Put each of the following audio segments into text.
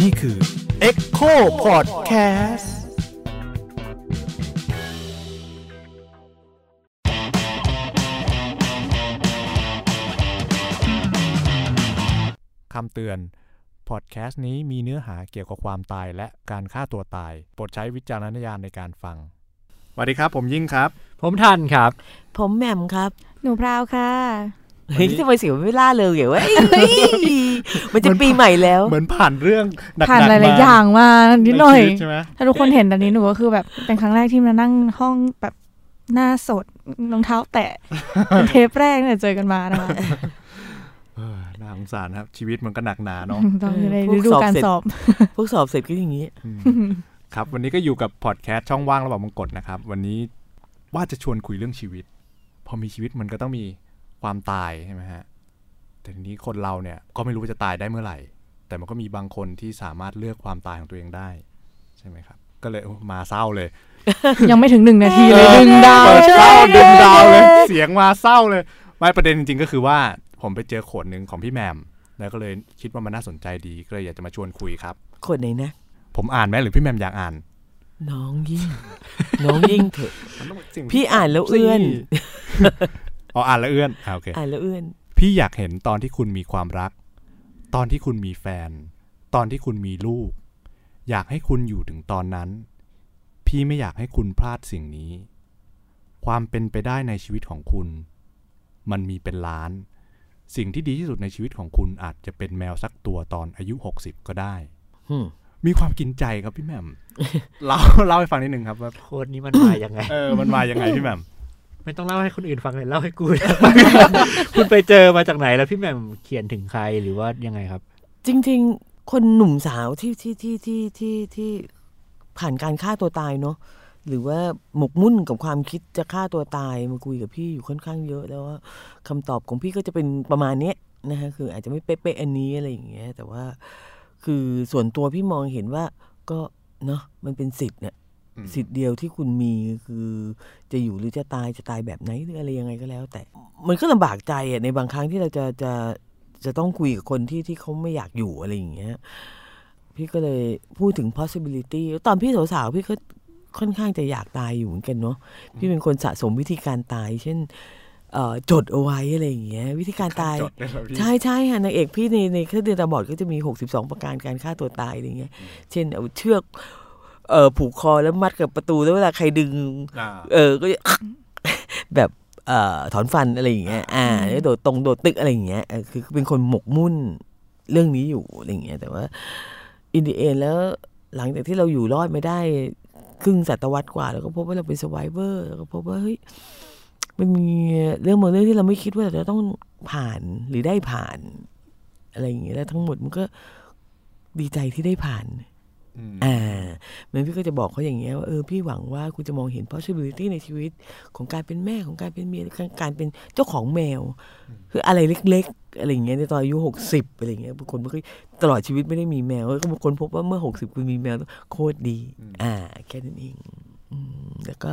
นี่คือ Echo Podcast คำเตือน พอดแคสต์นี้มีเนื้อหาเกี่ยวกับความตายและการฆ่าตัวตาย โปรดใช้วิจารณญาณในการฟัง สวัสดีครับ ผมยิ่งครับ ผมทันครับ ผมแหม่มครับ หนูพราวค่ะ เฮ้ยทำไมเสียงไม่ล่าเลยเหรอวะเอ้ยมันจะปีใหม่แล้ว เหมือนผ่านเรื่องหนักๆผ่านหลายมๆอย่างมานิดหน่อยใชีวิตใช่ไหมถ้าทุกคนเห็นตอนนี้หนูก็คือแบบเป็นครั้งแรกที่มานั่งห้องแบบหน้าสดรองเท้าแตะเป็นเทปแรกเนี่ยเจอกันมานะคะเออน่าสงสารครับ ชีวิตมันก็หนักหนาเนาะตอนอยู่ในพวกฤดูการสสออบบเสร็จพวกสอบเสร็จก็อย่างนี้อืมครับ วันนี้ก็อยู่กับพอดแคสต์ช่องว่างระหว่างมงกฎนะครับ วันนี้ว่าจะชวนคุยเรื่องชีวิต พอมีชีวิตมันก็ต้องมี ความตายใช่ไหมฮะแต่ทีนี้คนเราเนี่ยก็ไม่รู้ว่าจะตายได้เมื่อไหร่ แต่มันก็มีบางคนที่สามารถเลือกความตายของตัวเองได้ใช่ไหมครับ ก็เลยโอ้มาเศร้าเลย ยังไม่ถึงหนึ่งนาทีเลยดึงดาวเปิดใช่เศร้าไหมดึงดาวเลย เสียงมาเศร้าเลย ไม่ประเด็นจริงๆก็คือว่าผมไปเจอโขดหนึ่งของพี่แหมม แล้วก็เลยคิดว่ามันน่าสนใจดีก็เลยอยากจะมาชวนคุยครับคนไหนนะ ผมอ่านไหมหรือพี่แหมมอยากอ่าน น้องยิ่ง น้องยิ่งเถอะมันต้องสิ่งพี่อ่านแล้วเอื้อน อ๋ออ่านแล้วเอื้อนอ่าโอเคอ่านแล้วเอื้อน พี่อยากเห็นตอนที่คุณมีความรัก ตอนที่คุณมีแฟน ตอนที่คุณมีลูก อยากให้คุณอยู่ถึงตอนนั้น พี่ไม่อยากให้คุณพลาดสิ่งนี้ ความเป็นไปได้ในชีวิตของคุณ มันมีเป็นล้าน สิ่งที่ดีที่สุดในชีวิตของคุณอาจจะเป็นแมวสักตัวตอนอายุ60ก็ได้อืมมีความกินใจครับพี่แหม่มเล่าเล่าให้ฟังนิดนึงครับว่าโค้ดนี้มันมายังไง เออ มันมายังไงพี่แหม่ม ไม่ต้องเล่าให้คนอื่นฟังเลยเล่าให้กู คุณไปเจอมาจากไหนแล้วพี่แหม่มเขียนถึงใครหรือว่ายังไงครับ จริง ๆ คนหนุ่มสาวที่ที่ที่ที่ที่ที่ผ่านการฆ่าตัวตายเนาะหรือว่าหมกมุ่นกับความคิดจะฆ่าตัวตายมาคุยกับพี่อยู่ค่อนข้างเยอะ แล้วว่าคำตอบของพี่ก็จะเป็นประมาณเนี้ยนะฮะคืออาจจะไม่เป๊ะๆอันนี้อะไรอย่างเงี้ยแต่ว่าคือส่วนตัวพี่มองเห็นว่าก็เนาะมันเป็นสิทธิ์เนี่ยอืม สิทธิ์เดียวที่คุณมีคือจะอยู่หรือจะตายจะตายแบบไหนหรืออะไรยังไงก็แล้ว แต่ มันก็ลำบากใจอะในบางครั้งที่เราจะจะจะต้องคุยกับคนที่ที่เขาไม่อยากอยู่อะไรอย่างเงี้ย พี่ก็เลยพูดถึง possibility ตอนพี่สาวๆพี่ก็ค่อนข้างจะอยากตายอยู่เหมือนกันเนาะพี่เป็นคนสะสมวิธีการตาย เช่นเอ่อจดเอาไว้อะไรอย่างเงี้ย วิธีการตายจดได้เหรอพี่ใช่ใช่ค่ะนางเอกพี่ในในเครื่องเดือนตาบอดก็จะมี 62 ประการการฆ่าตัวตายอะไรเงี้ย เช่นเอาเชือก เอ่อผูกคอแล้วมัดกับประตูแล้วเวลาใครดึงอ่าเออก็จะแบบเอ่อถอนฟันอะไรอย่างเงี้ย อ่าแล้วโดดตรงโดดตึกอะไรอย่างเงี้ยเออคือเป็นคนหมกมุ่นเรื่องนี้อยู่อะไรอย่างเงี้ย แต่ว่า อินดีเอนแล้วหลังจากที่เราอยู่รอดไม่ได้ ครึ่งศตวรรษกว่าแล้วก็พบว่าเราเป็นสไวเวอร์แล้วก็พบว่าเฮ้ยมันมีเรื่องบางเรื่องที่เราไม่คิดว่าเราจะต้องผ่านหรือได้ผ่าน อะไรอย่างเงี้ยแล้วทั้งหมดมันก็ดีใจที่ได้ผ่าน อืมอ่าเหมือนพี่ก็จะบอกเขาอย่างเงี้ยว่าเออพี่หวังว่าคุณจะมองเห็น possibility ในชีวิตของการเป็นแม่ของการเป็นเมียของการเป็นเจ้าของแมว คืออะไรเล็ก ๆ อะไรอย่างเงี้ยในตอนอายุหกสิบอะไรอย่างเงี้ยบางคนไม่เคยตลอดชีวิตไม่ได้มีแมวแล้วก็บางคนพบว่าเมื่อหกสิบคุณมีแมวโคตรดี อ่า แค่นั้นเองอืมแล้วก็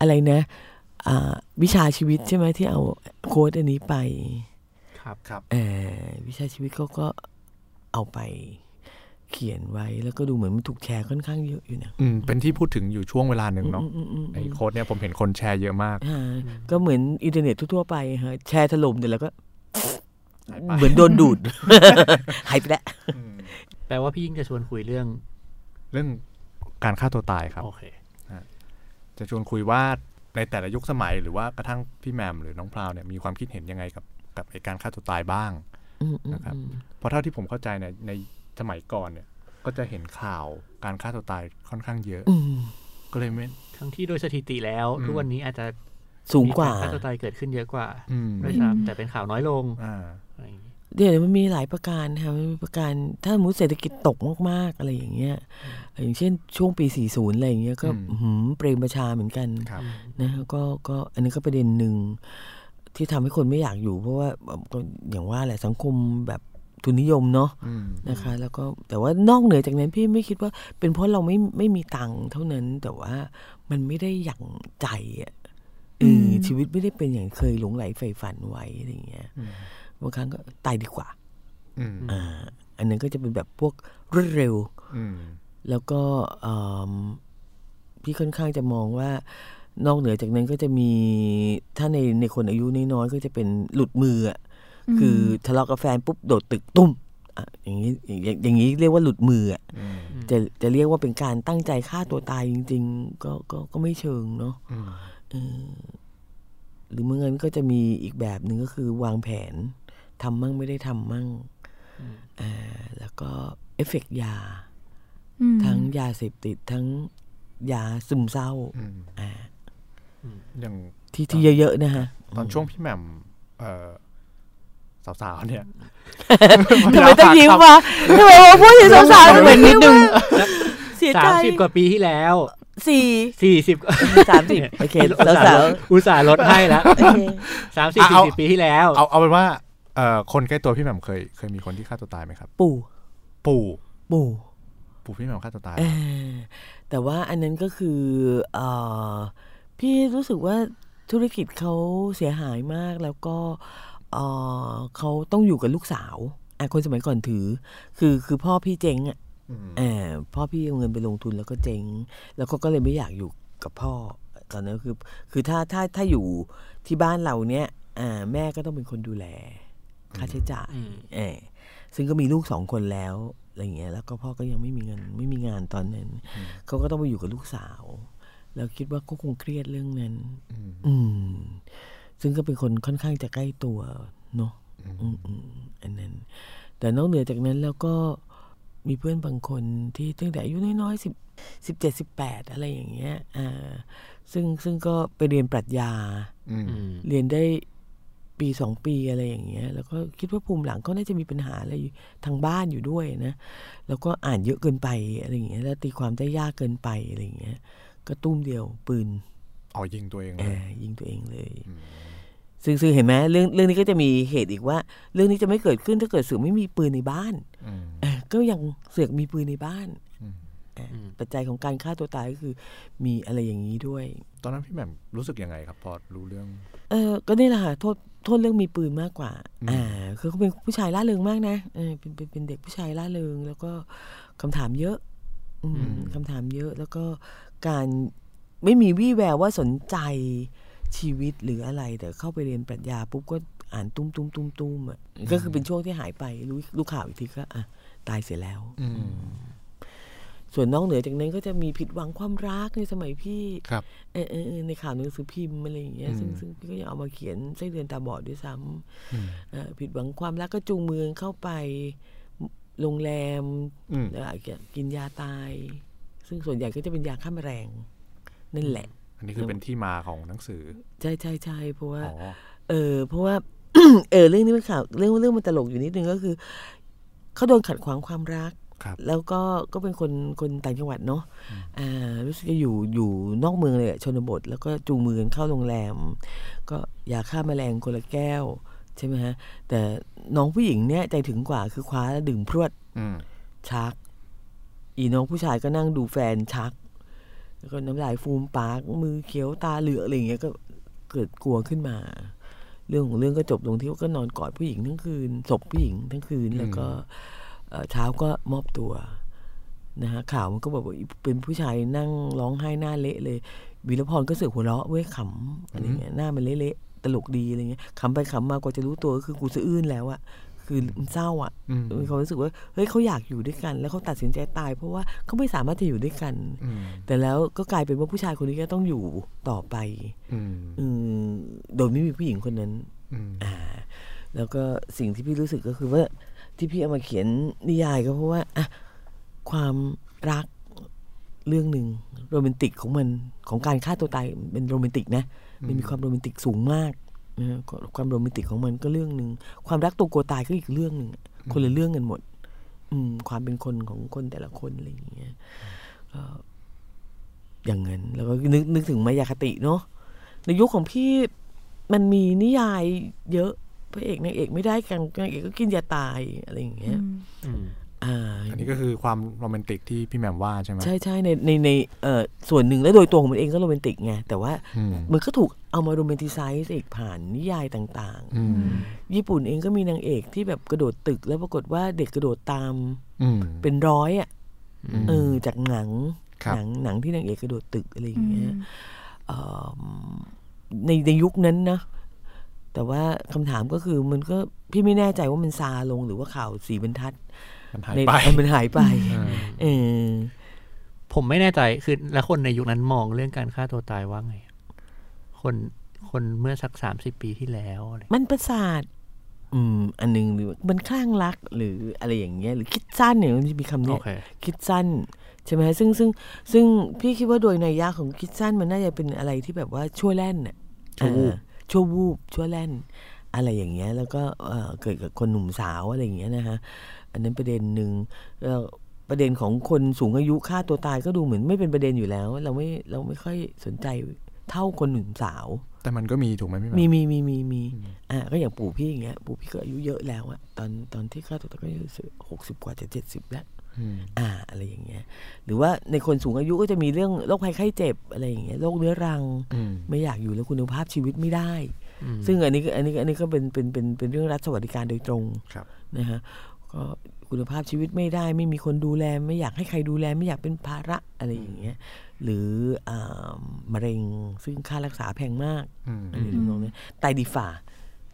อะไรนะอ่าวิชาชีวิตใช่ไหมที่เอาโค้ดอันนี้ไป ครับครับเออวิชาชีวิตเขาก็เอาไป เขียนไว้แล้วก็ดูเหมือนมันถูกแชร์ค่อนข้างเยอะอยู่นะอืมเป็นที่พูดถึงอยู่ช่วงเวลาหนึ่งเนาะอืมอืมอืมไอ้โค้ดเนี่ยผมเห็นคนแชร์เยอะมากอ่าก็เหมือนอินเทอร์เน็ตทั่วๆไปฮะแชร์ถล่มเดี๋ยวแล้วก็หายไปเหมือนโดนดูดหายไปแล้วอืมแปลว่าพี่ยิ่งจะชวนคุยเรื่อง เรื่องการฆ่าตัวตายครับโอเคจะชวนคุยว่าในแต่ละยุคสมัยหรือว่ากระทั่งพี่แหมมหรือน้องพราวเนี่ยมีความคิดเห็นยังไงกับกับไอ้การฆ่าตัวตายบ้างอืมอืมนะครับอืมเพราะเท่าที่ผมเข้าใจเนี่ยใน สมัยก่อนเนี่ย ก็จะเห็นข่าวการฆ่าตัวตายค่อนข้างเยอะอืมก็เลยไม่ทั้งที่โดยสถิติแล้วอืมทุกวันนี้อาจจะสูงกว่ามีรฆ่าตัวตายเกิดขึ้นเยอะกว่าอืมด้วยซ้ำแต่เป็นข่าวน้อยลงอ่าอะไรอย่างนี้เดี๋ยวมันมีหลายประการค่ะมันมีประการถ้าสมมุติเศรษฐกิจตกมากๆอะไรอย่างเงี้ยอย่างเช่นช่วงปี 40 อะไรอย่างเงี้ยก็อืมอื้อหือเปรมประชาเหมือนกันครับนะฮะก็ก็อันนี้ก็ประเด็นหนึ่งที่ทำให้คนไม่อยากอยู่เพราะว่าก็อย่างว่าแหละสังคมแบบ ทุนนิยมเนาะอืมนะคะ แล้วก็แต่ว่านอกเหนือจากนั้นพี่ไม่คิดว่า เป็นเพราะเราไม่ไม่มีตังค์เท่านั้น แต่ว่ามันไม่ได้อย่างใจอะเอออชีวิตไม่ได้เป็นอย่างเคยหลงไหลใฝ่ฝันไว้อะไรอย่างเงี้ยอืมบางครั้งก็ตายดีกว่าอืมอ่า อันนั้นก็จะเป็นแบบพวกรวดเร็วอืมแล้วก็อืมพี่ค่อนข้างจะมองว่านอกเหนือจากนั้นก็จะมีถ้าในในคนอายุน้อยๆก็จะเป็นหลุดมืออะ คือทะเลาะกับแฟนปุ๊บโดดตึกตุ้มอะอย่างนี้อย่างอย่างนี้เรียกว่าหลุดมืออะอืมจะจะเรียกว่าเป็นการตั้งใจฆ่าตัวตายจริง ๆ ก็ก็ก็ไม่เชิงเนาะอืมเออหรือเมื่องั้นก็จะมีอีกแบบหนึ่งก็คือวางแผนทำมั่งไม่ได้ทำมั่งอ่าแล้วก็เอฟเฟกต์ยาอืมทั้งยาเสพติดทั้งยาซึมเศร้าอืมอ่าอย่างที่ที่เยอะๆนะฮะ ตอนช่วงพี่แหม่มเอ่อ สาวๆเนี่ยทำไมต้องยิ้มวะทำไมมาพูดถึงสาวๆเหมือนนิดนึงเสียใจสามสิบกว่าปีที่แล้วสี่สี่สิบสามสิบโอเคอุตส่าสาวห์ลดอุตส่าห์ลดให้แล้วๆโอเคสามสิบอะสี่เอาสิบปีที่แล้ว เอาเอาเป็นว่าเอ่อคนใกล้ตัวพี่แหม่มเคย เคยมีคนที่ฆ่าตัวตายไหมครับ ปู่ ปู่ ปู่ ปู่พี่แหม่มฆ่าตัวตายเออแต่ว่าอันนั้นก็คือเออพี่รู้สึกว่าธุรกิจเขาเสียหายมากแล้วก็เออ เขาต้องอยู่กับลูกสาวอะคนสมัยก่อนถือ คือคือพ่อพี่เจ๊งอะมเออพ่อพี่เอาเงินไปลงทุนแล้วก็เจ๊ง แล้วเขาก็เลยไม่อยากอยู่กับพ่อ ตอนนั้นคือ คือถ้าถ้าถ้าอยู่ที่บ้านเราเนี้ยอ่าแม่ก็ต้องเป็นคนดูแล ค่าใช้จ่ายอืมเออซึ่งก็มีลูกสองคนแล้วอะไรเงี้ย แล้วก็พ่อก็ยังไม่มีเงินไม่มีงานตอนนั้นเขาก็ต้องไปอยู่กับลูกสาว แล้วคิดว่าก็คงเครียดเรื่องนั้น อืมอืม ซึ่งก็เป็นคนค่อนข้างจะใกล้ตัวเนาะอืมอืมอันนั้น แต่นอกเหนือจากนั้นแล้วก็มีเพื่อนบางคนที่ตั้งแต่อายุน้อยๆสิบสิบเจ็ดสิบแปดอะไรอย่างเงี้ยอ่าซึ่งซึ่งก็ไปเรียนปรัชญาอืมอืมเรียนได้ปีสองปีอะไรอย่างเงี้ย แล้วก็คิดว่าภูมิหลังก็น่าจะมีปัญหาอะไรอยู่ทางบ้านอยู่ด้วยนะ แล้วก็อ่านเยอะเกินไปอะไรอย่างเงี้ย แล้วตีความได้ยากเกินไปอะไรอย่างเงี้ย ก็ตุ้มเดียวปืนเอายิงตัวเองเอเลยอยิงตัวเองเลย ซึ่งซึ่งเห็นไหมเรื่องเรื่องนี้ก็จะมีเหตุอีกว่า เรื่องนี้จะไม่เกิดขึ้นถ้าเกิดเสือกไม่มีปืนในบ้านอืมเออก็ยังเสือกมีปืนในบ้านอืมเออปัจจัยของการฆ่าตัวตายก็คือมีอะไรอย่างนี้ด้วย ตอนนั้นพี่แหม่มรู้สึกยังไงครับ พอรู้เรื่อง เออก็นี่แหละค่ะโทษโทษเรื่องมีปืนมากกว่าอืมอ่า คือเขาเป็นผู้ชายล่าเริงมากนะเออเป็นเป็นเป็นเด็กผู้ชายล่าเริง แล้วก็คำถามเยอะ อืมคำถามเยอะ แล้วก็การไม่มีวี่แววว่าสนใจ ชีวิตหรืออะไร แต่เข้าไปเรียนปรัชญาปุ๊บก็อ่านตุ้มตุ้มตุ้มตุ้มอะก็คือเป็นช่วงที่หายไปรู้รู้ข่าวอีกทีก็อะตายเสียแล้วอืมส่วนนอกเหนือจากนั้นก็จะมีผิดหวังความรักในสมัยพี่ครับเออเออเออในข่าวหนังสือพิมพ์อะไรอย่างเงี้ยอืมซึ่งซึ่งพี่ก็ยังเอามาเขียนไส้เดือนตาบอดด้วยซ้อืมำเอ่อผิดหวังความรักก็จูงมือเข้าไปโรงแรมอืมแล้วกินยาตาย ซึ่งส่วนใหญ่ก็จะเป็นยาฆ่าแมลงนั่นแหละ อันนี้คือเป็นที่มาของหนังสือ ใช่ใช่ใช่เพราะว่าอ๋อเออเพราะว่าเออเรื่องนี้เป็นข่าวเรื่องเรื่องมันตลกอยู่นิดนึงก็คือเขาโดนขัดขวางความรักครับแล้วก็ก็เป็นคนคนต่างจังหวัดเนาะอ่ารู้สึกจะอยู่อยู่นอกเมืองเลยอะชนบท แล้วก็จูงมือกันเข้าโรงแรม ก็ยาฆ่าแมลงคนละแก้ว ใช่ไหมฮะ แต่น้องผู้หญิงเนี่ยใจถึงกว่าคือคว้าแล้วดึงพรวดอืมชัก อีน้องผู้ชายก็นั่งดูแฟนชัก แล้วก็น้ำลายฟูมปาก มือเขียวตาเหลือกอะไรอย่างเงี้ยก็เกิดกลัวขึ้นมา เรื่องของเรื่องก็จบลงที่ว่าก็นอนกอดผู้หญิงทั้งคืนศพผู้หญิงทั้งคืนแล้วก็เอ่อเช้าก็มอบตัวนะฮะข่าวมันก็บอกว่าเป็นผู้ชายนั่งร้องไห้หน้าเละเลยวีรพรก็เสือกหัวเราะเว้ยขำอะไรเงี้ยหน้ามันเละๆตลกดีอะไรเงี้ยขำไปขำมากว่าจะรู้ตัวก็คือกูสะอื้นแล้วอะ คือมันเศร้าอะอืมมีความรู้สึกว่าเฮ้ยเขาอยากอยู่ด้วยกัน แล้วเขาตัดสินใจตาย เพราะว่าเขาไม่สามารถจะอยู่ด้วยกันอืมแต่แล้วก็กลายเป็นว่าผู้ชายคนนี้ก็ต้องอยู่ต่อไปอืมอืมโดยไม่มีผู้หญิงคนนั้นอืมอ่า แล้วก็สิ่งที่พี่รู้สึกก็คือว่าที่พี่เอามาเขียนนิยายก็เพราะว่าอะความรักเรื่องหนึ่งโรแมนติกของมันของการฆ่าตัวตายเป็นโรแมนติกนะมันมีความโรแมนติกสูงมาก นะฮะความโรแมนติกของมันก็เรื่องหนึ่งความรักตัวกลัวตายก็อีกเรื่องหนึ่งคนละเรื่องกันหมด อืม ความเป็นคนของคนแต่ละคนอะไรอย่างเงี้ยก็อย่างนั้น แล้วก็นึกนึกถึงมายาคติเนาะในยุคของพี่มันมีนิยายเยอะพระเอกนางเอกไม่ได้กันนางเอกก็กินยาตายอะไรอย่างเงี้ย อืมอืมอ่าอันนี้ก็คือความโรแมนติกที่พี่แหม่มว่าใช่ไหมใช่ใช่ในในในเอ่อส่วนหนึ่งแล้วโดยตัวของมันเองก็โรแมนติกไงแต่ว่าอืมมันก็ถูกเอามา romanticize อีกผ่านนิยายต่างอืมๆญี่ปุ่นเองก็มีนางเอกที่แบบกระโดดตึกแล้วปรากฏว่าเด็กกระโดดตามอืมเป็นร้อยอะมเออจากหนังครับหนังหนังที่นางเอกกระโดดตึกอะไรอย่างเงี้ยเอิ่มในในยุคนั้นนะแต่ว่าคำถามก็คือมันก็พี่ไม่แน่ใจว่ามันซาลงหรือว่าข่าวสีบรรทัด มันหายในไปมันหายไปเออเออผมไม่แน่ใจคือแล้วคนในยุคนั้นมองเรื่องการฆ่าตัวตายว่าไง คนคนเมื่อสักสามสิบปีที่แล้วอะไรมันประสาทอืม อันหนึงหรือมันคลั่งรักหรืออะไรอย่างเงี้ย หรือคิดสั้นเนี่ยมันจะมีคำโอเนี้ยเคคิดสั้นใช่ไหมซึ่งซึ่งซึ่งพี่คิดว่าโดยนัยยะของคิดสั้นมันน่าจะเป็นอะไรที่แบบว่าชั่วแล่นน่ะชั่ววูบอ่าชั่ววูบชั่วแล่น อะไรอย่างเงี้ย แล้วก็เอ่อเกิดกับคนหนุ่มสาวอะไรอย่างเงี้ยนะฮะ อันนั้นประเด็นหนึ่งแล้วประเด็นของคนสูงอายุฆ่าตัวตายก็ดูเหมือนไม่เป็นประเด็นอยู่แล้ว เราไม่เราไม่ค่อยสนใจเท่าคนหนุ่มสาว แต่มันก็มีถูกไหมพี่แหม่มีมมีมีมีมีอ่าก็อย่างปู่พี่อย่างเงี้ยปู่พี่ก็อายุเยอะแล้วอะตอนตอนที่ฆ่าตัวตายก็อายุหกสิบกว่าจะเจ็ดสิบแล้วอืมอ่าอะไรอย่างเงี้ย หรือว่าในคนสูงอายุก็จะมีเรื่องโรคภัยไข้เจ็บอะไรอย่างเงี้ยโรคเรื้อรังอืมไม่อยากอยู่แล้วคุณภาพชีวิตไม่ได้อืมซึ่งอันนี้ก็อันนี้อันนี้ก็เป็นเป็นเป็นเป็นเรื่องรัฐสวัสดิการโดยตรงครับนะฮะ ก็คุณภาพชีวิตไม่ได้ ไม่มีคนดูแลไม่อยากให้ใครดูแล ไม่อยากเป็นภาระอะไรอย่างเงี้ยหรืออ่ามะเร็งซึ่งค่ารักษาแพงมากอืมอันนี้ทำนองนั้นตายดีฝ่า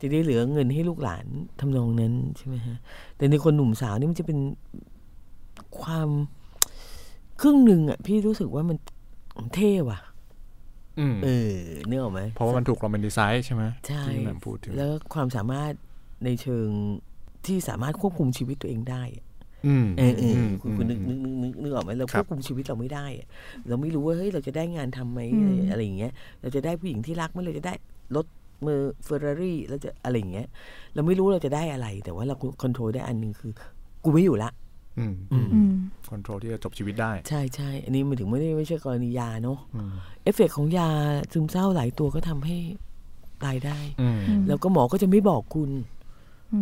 จะได้เหลือเงินให้ลูกหลานทำนองนั้นใช่ไหมฮะแต่ในคนหนุ่มสาวนี่มันจะเป็นความครึ่งหนึ่งอะพี่รู้สึกว่ามันเท่ว่ะอืมเออเนื้อออกไหมเพราะว่ามันถูกโรแมนติไซส์ใช่ไหมใช่ที่พี่แหม่มพูดถึงแล้วความสามารถในเชิง ที่สามารถควบคุมชีวิตตัวเองได้อะอืมเออเออมคุณคุณนึกนึกนึกนึกนึกออกไหมเราครัควบบคุมชีวิตเราไม่ได้อะเราไม่รู้ว่าเฮ้ยเราจะได้งานทำไหมอืมอะไรอย่างเงี้ย เราจะได้ผู้หญิงที่รักไหมเราจะได้รถมือเฟอร์รารี่เราจะอะไรอย่างเงี้ย เราไม่รู้เราจะได้อะไร แต่ว่าเรา control ได้อันหนึ่งคือ กูไม่อยู่ละอืมอืมอืม control ที่จะจบชีวิตได้ ใช่ใช่อันนี้มันถึงไม่ได้ไม่ใช่กรณียาเนาะอืมเอฟเฟกต์ของยาซึมเศร้าหลายตัวก็ทำให้ตายได้อืมมแล้วก็หมอก็จะไม่บอกคุณ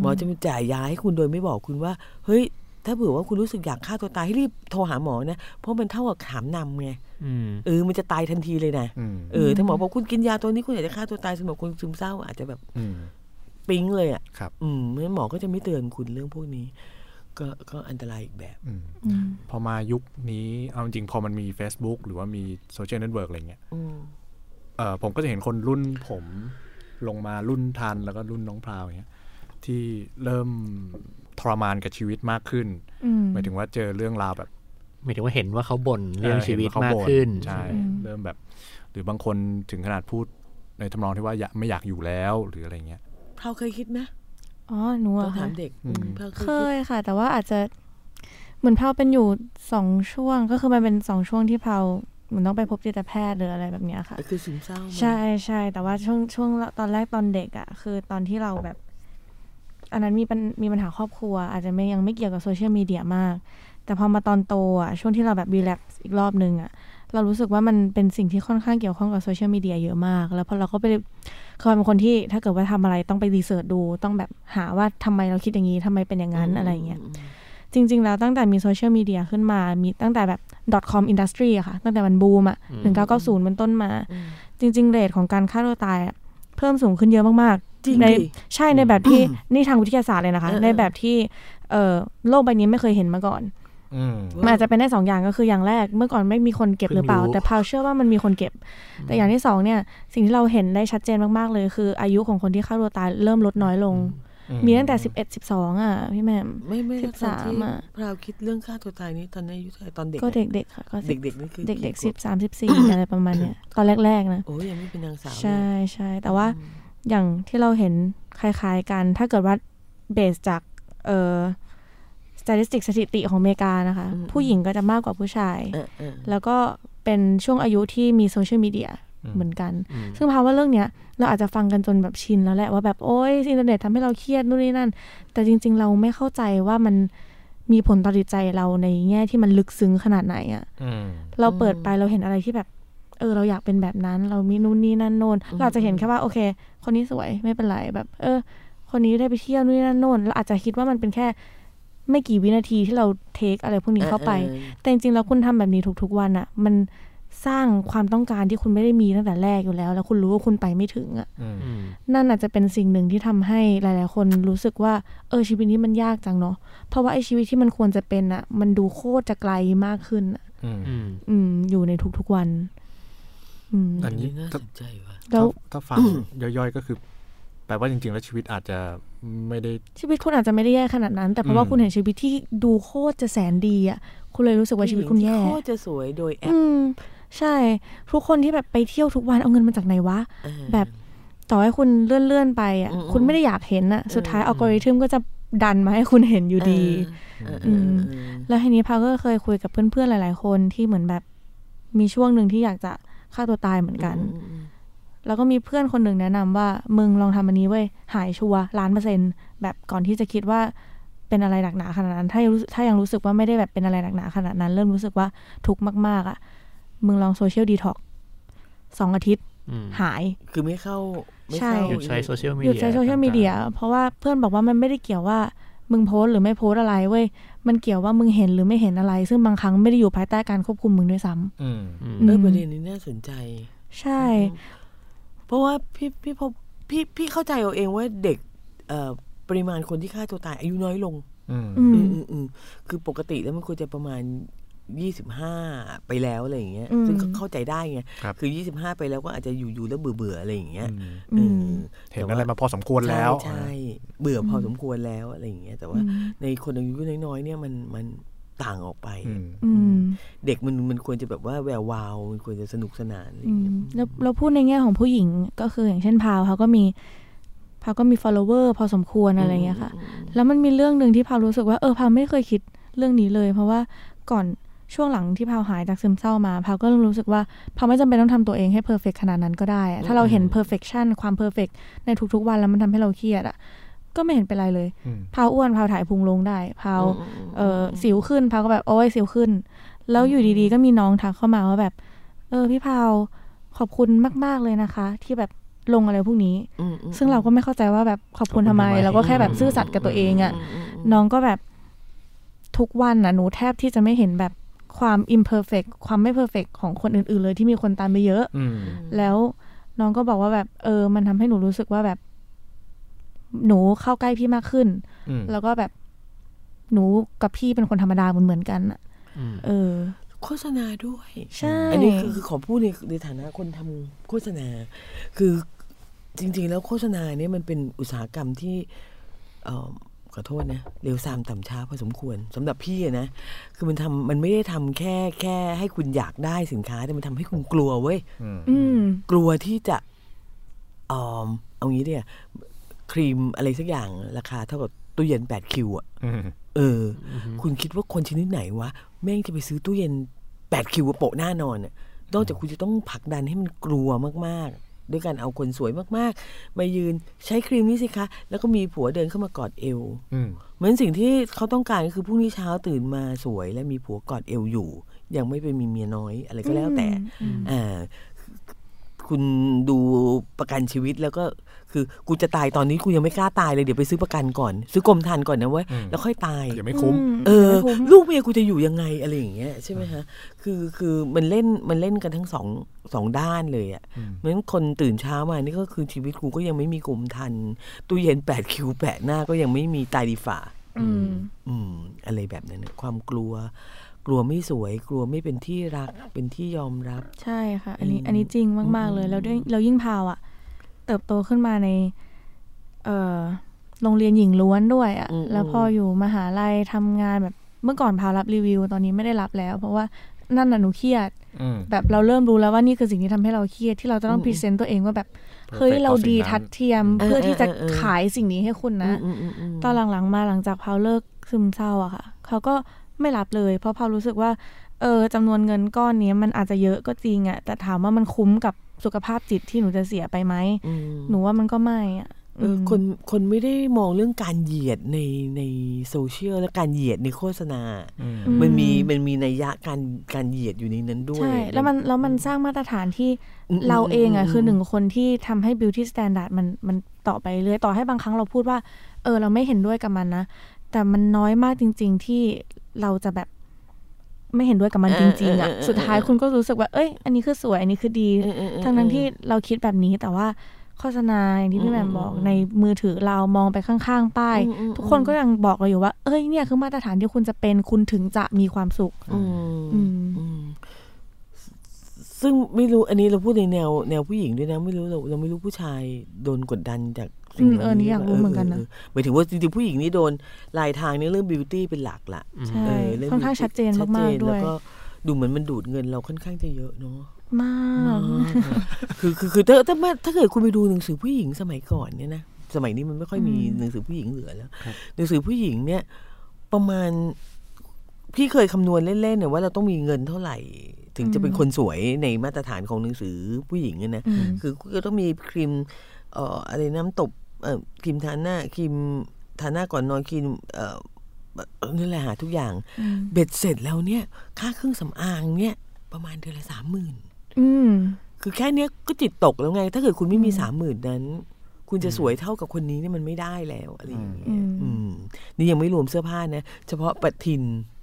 หมอจะมาจ่ายยาให้คุณโดยไม่บอกคุณว่า เฮ้ย ถ้าเผื่อว่าคุณรู้สึกอยากฆ่าตัวตายให้รีบโทรหาหมอนะ เพราะมันเท่ากับถามนำไงอืมเออมันจะตายทันทีเลยนะอืมเออถ้าหมอบอกคุณกินยาตัวนี้คุณอยากจะฆ่าตัวตายสำหรับคนซึมเศร้า อาจจะแบบอืมปิ๊งเลยอะครับ อืมเพราะฉะนั้นหมอก็จะไม่เตือนคุณเรื่องพวกนี้ ก็ก็อันตรายอีกแบบอืมอืมพอมายุคนี้เอาจริงๆพอมันมี Facebook หรือว่ามีโซเชียลเน็ตเวิร์กอะไรเงี้ยอืมเออผมก็จะเห็นคนรุ่นผมลงมารุ่นทันแล้วก็รุ่นน้องพราวอย่างเงี้ย ที่เริ่มทรมานกับชีวิตมากขึ้นอืมหมายถึงว่าเจอเรื่องราวแบบหมายถึงว่าเห็นว่าเขาบ่นเรื่องชีวิตเห็นมากเขบ่ขึ้นใช่อืมเริ่มแบบ หรือบางคนถึงขนาดพูดในทำนองที่ว่าอยากไม่อยากอยู่แล้วหรืออะไรเงี้ยเราเคยคิดไหมอ๋อหนูต้อะองถาค่ะมเด็กอืมอืมเราเคเคยคิดยค่ะ แต่ว่าอาจจะเหมือนเพาเป็นอยู่สองช่วงก็คือมันเป็นสองช่วงที่เพาเหมือนต้องไปพบจิตแพทย์หรืออะไรแบบเนี้ยค่ะคือซึมเศร้าไหมใช่ใช่แต่ว่าช่วงช่วงตอนแรกตอนเด็กอะ่ะคือตอนที่เราแบบ อันนั้นมีปัญมีปัญหาครอบครัว อาจจะไม่ยังไม่เกี่ยวกับโซเชียลมีเดียมาก แต่พอมาตอนโตอะ่ะช่วงที่เราแบบ relapse อีกรอบนึงอะ่ะเรารู้สึกว่ามันเป็นสิ่งที่ค่อนข้างเกี่ยวข้องกับโซเชียลมีเดียเยอะมาก แล้วพอเราก็ไปคือเป็นคนที่ถ้าเกิดว่าทำอะไรต้องไป research ดู ต้องแบบหาว่าทำไมเราคิดอย่างนี้ทำไมเป็นอย่างนั้นอะไรอย่างเงี้ยมจริง ๆ แล้วตั้งแต่มีโซเชียลมีเดียขึ้นมา มีตั้งแต่แบบ .com industry อะค่ะ ตั้งแต่มันบูมอะอืมหนึ่งเก้าเก้าศูนย์เป็นต้นมาอืมจริง ๆ เรทของการฆ่าตัวตายอะเพิ่มสูงขึ้นเยอะมาก จริงๆในดิใช่ในแบบที่นี่ทางวิทยาศาสตร์เลยนะคะเออเออในแบบที่เอ่อโลกใบนี้ไม่เคยเห็นมาก่อนอืมมันอาจจะเป็นได้สองอย่างก็คืออย่างแรกเมื่อก่อนไม่มีคนเก็บหรือเปล่าเพิ่งรู้แต่พาวเชื่อว่ามันมีคนเก็บ แต่อย่างที่สองเนี่ย สิ่งที่เราเห็นได้ชัดเจนมากๆเลย คือ อายุของคนที่ฆ่าตัวตายเริ่มลดน้อยลง มีตั้งแต่สิบเอ็ดสิบสองอะพี่แหม่มไม่ไม่สิบสามตอนที่อะเราคิดเรื่องฆ่าตัวตายนี้ตอนนี้อายุเท่าไหร่ตอนเด็กก็อะเด็กๆค่ะก็เด็กๆนี่คือเด็กๆขสิวบสามสิบสี่อะไรประมาณเนี้ยตอนแรกๆนะโอ้ยยังไม่เป็นนางสาวเลยใช่ใช่แต่ว่า อย่างที่เราเห็นคล้ายๆกัน ถ้าเกิดว่าเบสจากเอ่อสถิติสถิติของอเมริกานะคะ ผู้หญิงก็จะมากกว่าผู้ชายเออเออแล้วก็เป็นช่วงอายุที่มีโซเชียลมีเดียเหมือนกันอืมซึ่งภาวะเรื่องเนี้ย เราอาจจะฟังกันจนแบบชินแล้วแหละว่าแบบโอ๊ยอินเทอร์เน็ตทำให้เราเครียดนู่นนี่นั่น แต่จริง ๆ เราไม่เข้าใจว่ามันมีผลต่อจิตใจเราในแง่ที่มันลึกซึ้งขนาดไหนอะอืมเราเปิดไปเราเห็นอะไรที่แบบ เออเราอยากเป็นแบบนั้น เรามีนู่นนี่นั่นโน่นเราอาจจะเห็นแค่ว่าโอเค คนนี้สวยไม่เป็นไรแบบ เออ คนนี้ได้ไปเที่ยวนู่นนี่นั่นโน่นเราอาจจะคิดว่ามันเป็นแค่ไม่กี่วินาทีที่เราเทคอะไรพวกนี้เข้าไปออแต่จริงๆแล้วคุณทำแบบนี้ทุกๆวันอะมันสร้างความต้องการที่คุณไม่ได้มีตั้งแต่แรกอยู่แล้ว แล้วคุณรู้ว่าคุณไปไม่ถึงอะอืมอืมนั่นอาจจะเป็นสิ่งหนึ่งที่ทำให้หลาย ๆ คนรู้สึกว่า เออชีวิตนี้มันยากจังเนาะเพราะว่าไอ้ชีวิตที่มันควรจะเป็นอะมันดูโคตรจะไกลมากขึ้นอะอืมอืมอืมอยู่ในทุกๆวัน อืมอันนี้น่าถ้าสนใจว่ะแล้วถ้าฟังย่อยๆก็คือแปลว่าจริง ๆ แล้วชีวิตอาจจะไม่ได้ ชีวิตคุณอาจจะไม่ได้แย่ขนาดนั้น แต่เพราะว่าอืมคุณเห็นชีวิตที่ดูโคตรจะแสนดีอะคุณเลยรู้สึกว่าชีวิตคุณแย่โคตรจะสวยโดยแอปอืมใช่ ทุกคนที่แบบไปเที่ยวทุกวันเอาเงินมาจากไหนวะเออแบบต่อให้คุณเลื่อนๆไปอะอืมคุณไม่ได้อยากเห็นอะ สุดท้ายอืมอัลกอริทึมก็จะดันมาให้คุณเห็นอยู่ดีเออเออือมเออแล้วทีนี้พาวก็เคยคุยกับเพื่อนๆหลาย ๆ คนที่เหมือนแบบมีช่วงหนึ่งที่อยากจะ ฆ่าตัวตายเหมือนกันอืมอืมแล้วก็มีเพื่อนคนหนึ่งแนะนำว่า มึงลองทำอันนี้เว้ย หายชัวร์ล้านเปอร์เซ็นต์แบบก่อนที่จะคิดว่าเป็นอะไรหนักหนาขนาดนั้น ถ้ายังรู้สึกถ้ายังรู้สึกว่าไม่ได้แบบเป็นอะไรหนักหนาขนาดนั้น เริ่มรู้สึกว่าทุกข์มาก ๆอะ มึงลอง social detox สองอาทิตย์อืมหาย คือไม่เข้าไม่ใช่เข้าหยุดใช้โซเชียลมีเดียยุดใช้โซเชียลมีเดีย เพราะว่าเพื่อนบอกว่ามันไม่ได้เกี่ยวว่า มึงโพสต์หรือไม่โพสต์อะไรเว้ย มันเกี่ยวว่ามึงเห็นหรือไม่เห็นอะไร ซึ่งบางครั้งไม่ได้อยู่ภายใต้การควบคุมมึงด้วยซ้ำอืมอืมเออมประเด็นนี้น่าสนใจ ใช่ เพราะว่าพี่พี่พบพี่พี่เข้าใจเอาเองว่าเด็กเอ่อปริมาณคนที่ฆ่าตัวตายอายุน้อยลง อืมอืมอืมอืมอืมคือปกติแล้วมันควรจะประมาณ ยี่สิบห้าไปแล้วอะไรอย่างเงี้ยอืมซึ่งก็เข้าใจได้ไงครับคือยี่สิบห้าไปแล้วก็อาจจะอยู่ๆแล้วเบื่อๆอะไรอย่างเงี้ยอืมอืมเออเห็นอะไรมาพอสมควรแล้วใช่ใช่เบื่อพอสมควรแล้วอะไรอย่างเงี้ยแต่ว่าอืมในคนอายุน้อยๆเนี่ยมันมันต่างออกไปอืมอืมเด็กมันมันควรจะแบบว่าแวววาวมันควรจะสนุกสนานอะไรออืย่างมเงี้ยแล้วเราพูดในแง่ของผู้หญิงก็คืออย่างเช่นพาวเขาก็มีพาวก็มี follower พอสมควรอะไรเงี้ยค่ะ แล้วมันมีเรื่องหนึ่งที่พาวรู้สึกว่าเออพาวไม่เคยคิดเรื่องนี้เลย เพราะว่าก่อน ช่วงหลังที่พาวหายจากซึมเศร้ามาพาวก็เริ่มรู้สึกว่าพาวไม่จำเป็นต้องทำตัวเองให้เพอร์เฟกขนาดนั้นก็ได้อะถ้าเราเห็น perfection ความ perfect ในทุกๆวันแล้วมันทำให้เราเครียดอะก็ไม่เห็นเป็นไรเลยอืมพาวอ้วนพาวถ่ายพุงลงได้พาวเออสิวขึ้นพาวก็แบบโอ้ยสิวขึ้น แล้วอยู่ดีๆ ก็มีน้องทักเข้ามาว่าแบบ เออพี่พาวขอบคุณมาก ๆเลยนะคะ ที่แบบลงอะไรพวกนี้อืมอืมซึ่งเราก็ไม่เข้าใจว่าแบบขอบคุณทำไมขอบคุณทำไมเราก็แค่แบบซื่อสัตย์กับตัวเองอะอืมอืมอืมน้องก็แบบทุกวันนะหนูแทบที่จะไม่เห็นแบบ ความ imperfect ความไม่ perfect ของคนอื่น ๆ เลยที่มีคนตามไปเยอะอืมแล้วน้องก็บอกว่าแบบ เออ มันทำให้หนูรู้สึกว่าแบบ หนูเข้าใกล้พี่มากขึ้นอืมแล้วก็แบบหนูกับพี่เป็นคนธรรมดาเหมือนเหมือนๆกันอะอืมเออ โฆษณาด้วย ใช่ อันนี้คือคือขอพูดในในฐานะคนทำโฆษณา คือจริง ๆ แล้วโฆษณาเนี่ยมันเป็นอุตสาหกรรมที่เอ่อ ขอโทษนะเร็วซามต่ำช้าพอสมควรสำหรับพี่อะนะคือมันทำมันไม่ได้ทำแค่แค่ให้คุณอยากได้สินค้า แต่มันทำให้คุณกลัวเว้ยอืมอืมกลัวที่จะเออเอางี้เนี่ยครีมอะไรสักอย่างราคาเท่ากับตู้เย็น8คิวอะอืมเอออ คุณคิดว่าคนชนิดไหนวะแม่งจะไปซื้อตู้เย็นแปดคิวโปะหน้านอนน่ะนอกจากคุณจะต้องผลักดันให้มันกลัวมากๆ ด้วยการเอาคนสวยมากๆ มายืนใช้ครีมนี้สิคะ แล้วก็มีผัวเดินเข้ามากอดเอวอืมเหมือนสิ่งที่เขาต้องการก็คือพรุ่งนี้เช้าตื่นมาสวย และมีผัวกอดเอวอยู่ ยังไม่ไปมีเมียน้อย อะไรก็แล้วแต่อืมอ่าคุณดูประกันชีวิตแล้วก็ คือกูจะตายตอนนี้กูยังไม่กล้าตายเลยเดี๋ยวไปซื้อประกันก่อน ซื้อกรมธรรม์ก่อนนะเว้ยอืมแล้วค่อยตายเดี๋ยวไม่คุ้ม เออไม่คุ้มลูกเมียกูจะอยู่ยังไงอะไรอย่างเงี้ยใช่ไหมฮะคือคือมันเล่นมันเล่นกันทั้งสองสองด้านเลยอะ่ะอืมเหมือนคนตื่นเช้ามานี่ก็คือชีวิตกูก็ยังไม่มีกรมทันตู้เย็นแปดคิวแปะหน้าก็ยังไม่มีตายดีฝ่าอืมอืมอะไรแบบนั้นนะความกลัว กลัวไม่สวย กลัวไม่เป็นที่รักเป็นที่ยอมรับ ใช่ค่ะ อันนี้อืมอันนี้จริงมาก ๆ เลยแล้วด้วยเรายิ่งพาวอะ เติบโตขึ้นมาใน เอ่อโรงเรียนหญิงล้วนด้วยอะอืมแล้วพออยู่มหาลัยทำงานแบบเมื่อก่อนพาวรับรีวิว ตอนนี้ไม่ได้รับแล้ว เพราะว่านั่นน่ะหนูเครียดอืมแบบเราเริ่มรู้แล้วว่านี่คือสิ่งที่ทำให้เราเครียดที่เราจะต้อง present ตัวเองว่าแบบเฮ้ยเราดีทัดเทียมเออเพื่อที่จะเออเออขายสิ่งนี้ให้คุณนะอืมอืมอืมตอนหลังๆมาหลังจากพาวเลิกซึมเศร้าอะค่ะเขาก็ไม่รับเลย เพราะพาวรู้สึกว่าเออจำนวนเงินก้อนนี้มันอาจจะเยอะก็จริงอะแต่ถามว่ามันคุ้มกับ สุขภาพจิตที่หนูจะเสียไปไหมอืมหนูว่ามันก็ไม่อะเออคนคนไม่ได้มองเรื่องการเหยียดในในโซเชียลและการเหยียดในโฆษณาอืมมันมีมันมีนัยยะการการเหยียดอยู่ในนั้นด้วย ใช่ แล้วมันแล้วมันสร้างมาตรฐานที่อืมเราเองอะมคือหนึ่งคนที่ทำให้ beauty standard มันมันต่อไปเรื่อยต่อให้บางครั้งเราพูดว่า เออเราไม่เห็นด้วยกับมันนะ แต่มันน้อยมากจริง ๆที่เราจะแบบ ไม่เห็นด้วยกับมันเอจอริงๆอะเออเออสุดท้ายคุณก็รู้สึกว่า เอ้ย อันนี้คือสวย อันนี้คือดีเออเออเออทั้งนั้นที่เราคิดแบบนี้แต่ว่าโฆษณาอย่างที่พี่แหม่มบอกในมือถือเรามองไปข้างๆ ป้ายอืมอืมทุกคนก็ยังบอกเราอยู่ว่า เอ้ยเนี่ยคือมาตรฐานที่คุณจะเป็นคุณถึงจะมีความสุขอืมอืมอืมซึ่งไม่รู้อันนี้เราพูดในแนวแนวผู้หญิงด้วยนะ ไม่รู้เราเราไม่รู้ผู้ชายโดนกดดันจาก สิ่งอืมเหล่าเออนี่อยากรู้เหมือนกันนะหมายถึงว่าจริงๆผู้หญิงนี่โดนลายทางในเรื่องบิวตี้เป็นหลักละใช่เออเรื่องค่อนข้างชัดเจนชัดมากเจนๆด้แล้ววยก็ดูเหมือนมันดูดเงินเราค่อนข้างจะเยอะเนาะมากคือคือคือถ้าถ้าถ้าเกิดคุณไปดูหนังสือผู้หญิงสมัยก่อนเนี่ยนะสมัยนี้มันไม่ค่อยมีอืมหนังสือผู้หญิงเหลือแล้วหนังสือผู้หญิงเนี่ย ประมาณพี่เคยคำนวณเล่นๆเนี่ยว่าเราต้องมีเงินเท่าไหร่ ถึงจะเป็นคนสวยในมาตรฐานของหนังสือผู้หญิงอะนะอืมคือก็ต้องมีครีมเอ่ออะไรน้ำตบเอ่อ ครีมทาหน้าครีมทาหน้าก่อนนอนครีมเอ่อนั่นแหละหาทุกอย่างอืมเบ็ดเสร็จแล้วเนี่ย ค่าเครื่องสำอางเนี่ย ประมาณเดือนละสามหมื่นอืมคือแค่เนี้ยก็จิตตกแล้วไง ถ้าเกิดคุณไม่มีสามหมื่นนั้น คุณจะสวยเท่ากับคนนี้เนี่ยมันไม่ได้แล้วอะไรอย่างเงี้ยอืมอืมนี่ยังไม่รวมเสื้อผ้านะ เฉพาะปะทินอืม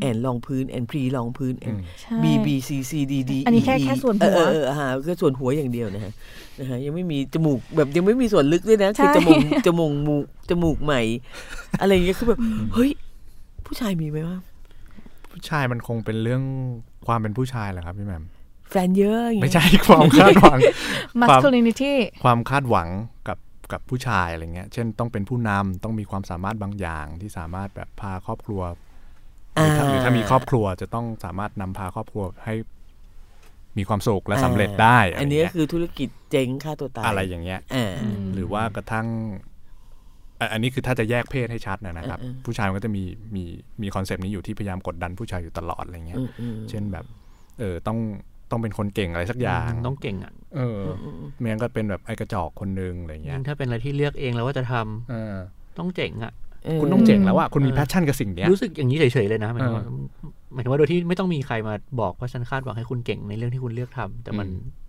แอนรองพื้นแอนพรีรองพื้นแอนใช่ B B C C D D อันนี้แค่แค่ส่วนหัวเออเออเออฮะก็ส่วนหัวอย่างเดียวนะฮะนะฮะยังไม่มีจมูกแบบยังไม่มีส่วนลึกด้วยนะใช่คือจมูกจมูกมูกจมูกใหม่ อะไรอย่างเงี้ยคือแบบเฮ้ย ผู้ชายมีไหมวะผู้ชายมันคงเป็นเรื่องความเป็นผู้ชายแหละครับพี่แหม่มแฟนเยอะอย่างไม่เงี้ยใช่ความคาดหวัง masculinity ความคาดหวังกับกับผู้ชายอะไรเงี้ย เช่นต้องเป็นผู้นำต้องมีความสามารถบางอย่างที่สามารถแบบพาครอบครัว หรือถ้าหรือถ้ามีครอบครัวจะต้องสามารถนำพาครอบครัวให้มีความสุขและสำเร็จได้อะไรอันนี้เงี้ยคือธุรกิจเจ๊งฆ่าตัวตายอะไรอย่างเงี้ยอ่าหรือว่ากระทั่งอะอันนี้คือถ้าจะแยกเพศให้ชัดนะนะครับเออเออผู้ชายมันก็จะมีมีมี concept นี้อยู่ที่พยายามกดดันผู้ชายอยู่ตลอดอะไรเงี้ยอืมอืมเช่นแบบ เออต้องต้องเป็นคนเก่งอะไรสักอย่างต้องเก่งอะเออไม่งั้นก็เป็นแบบไอ้กระจอกคนนึงอะไรเงี้ยิ่ยงถ้าเป็นอะไรที่เลือกเองแล้วว่าจะทำเออต้องเจ๋งอะ คุณต้องเจ๋งแล้วอะคุณมีแพชชั่นกับสิ่งเนี้ยรู้สึกอย่างนี้เฉยๆเลยนะหมายถึงว่าเออหมายถึงว่าโดยที่ไม่ต้องมีใครมาบอกว่าฉันคาดหวังให้คุณเก่งในเรื่องที่คุณเลือกทำแต่มันอืม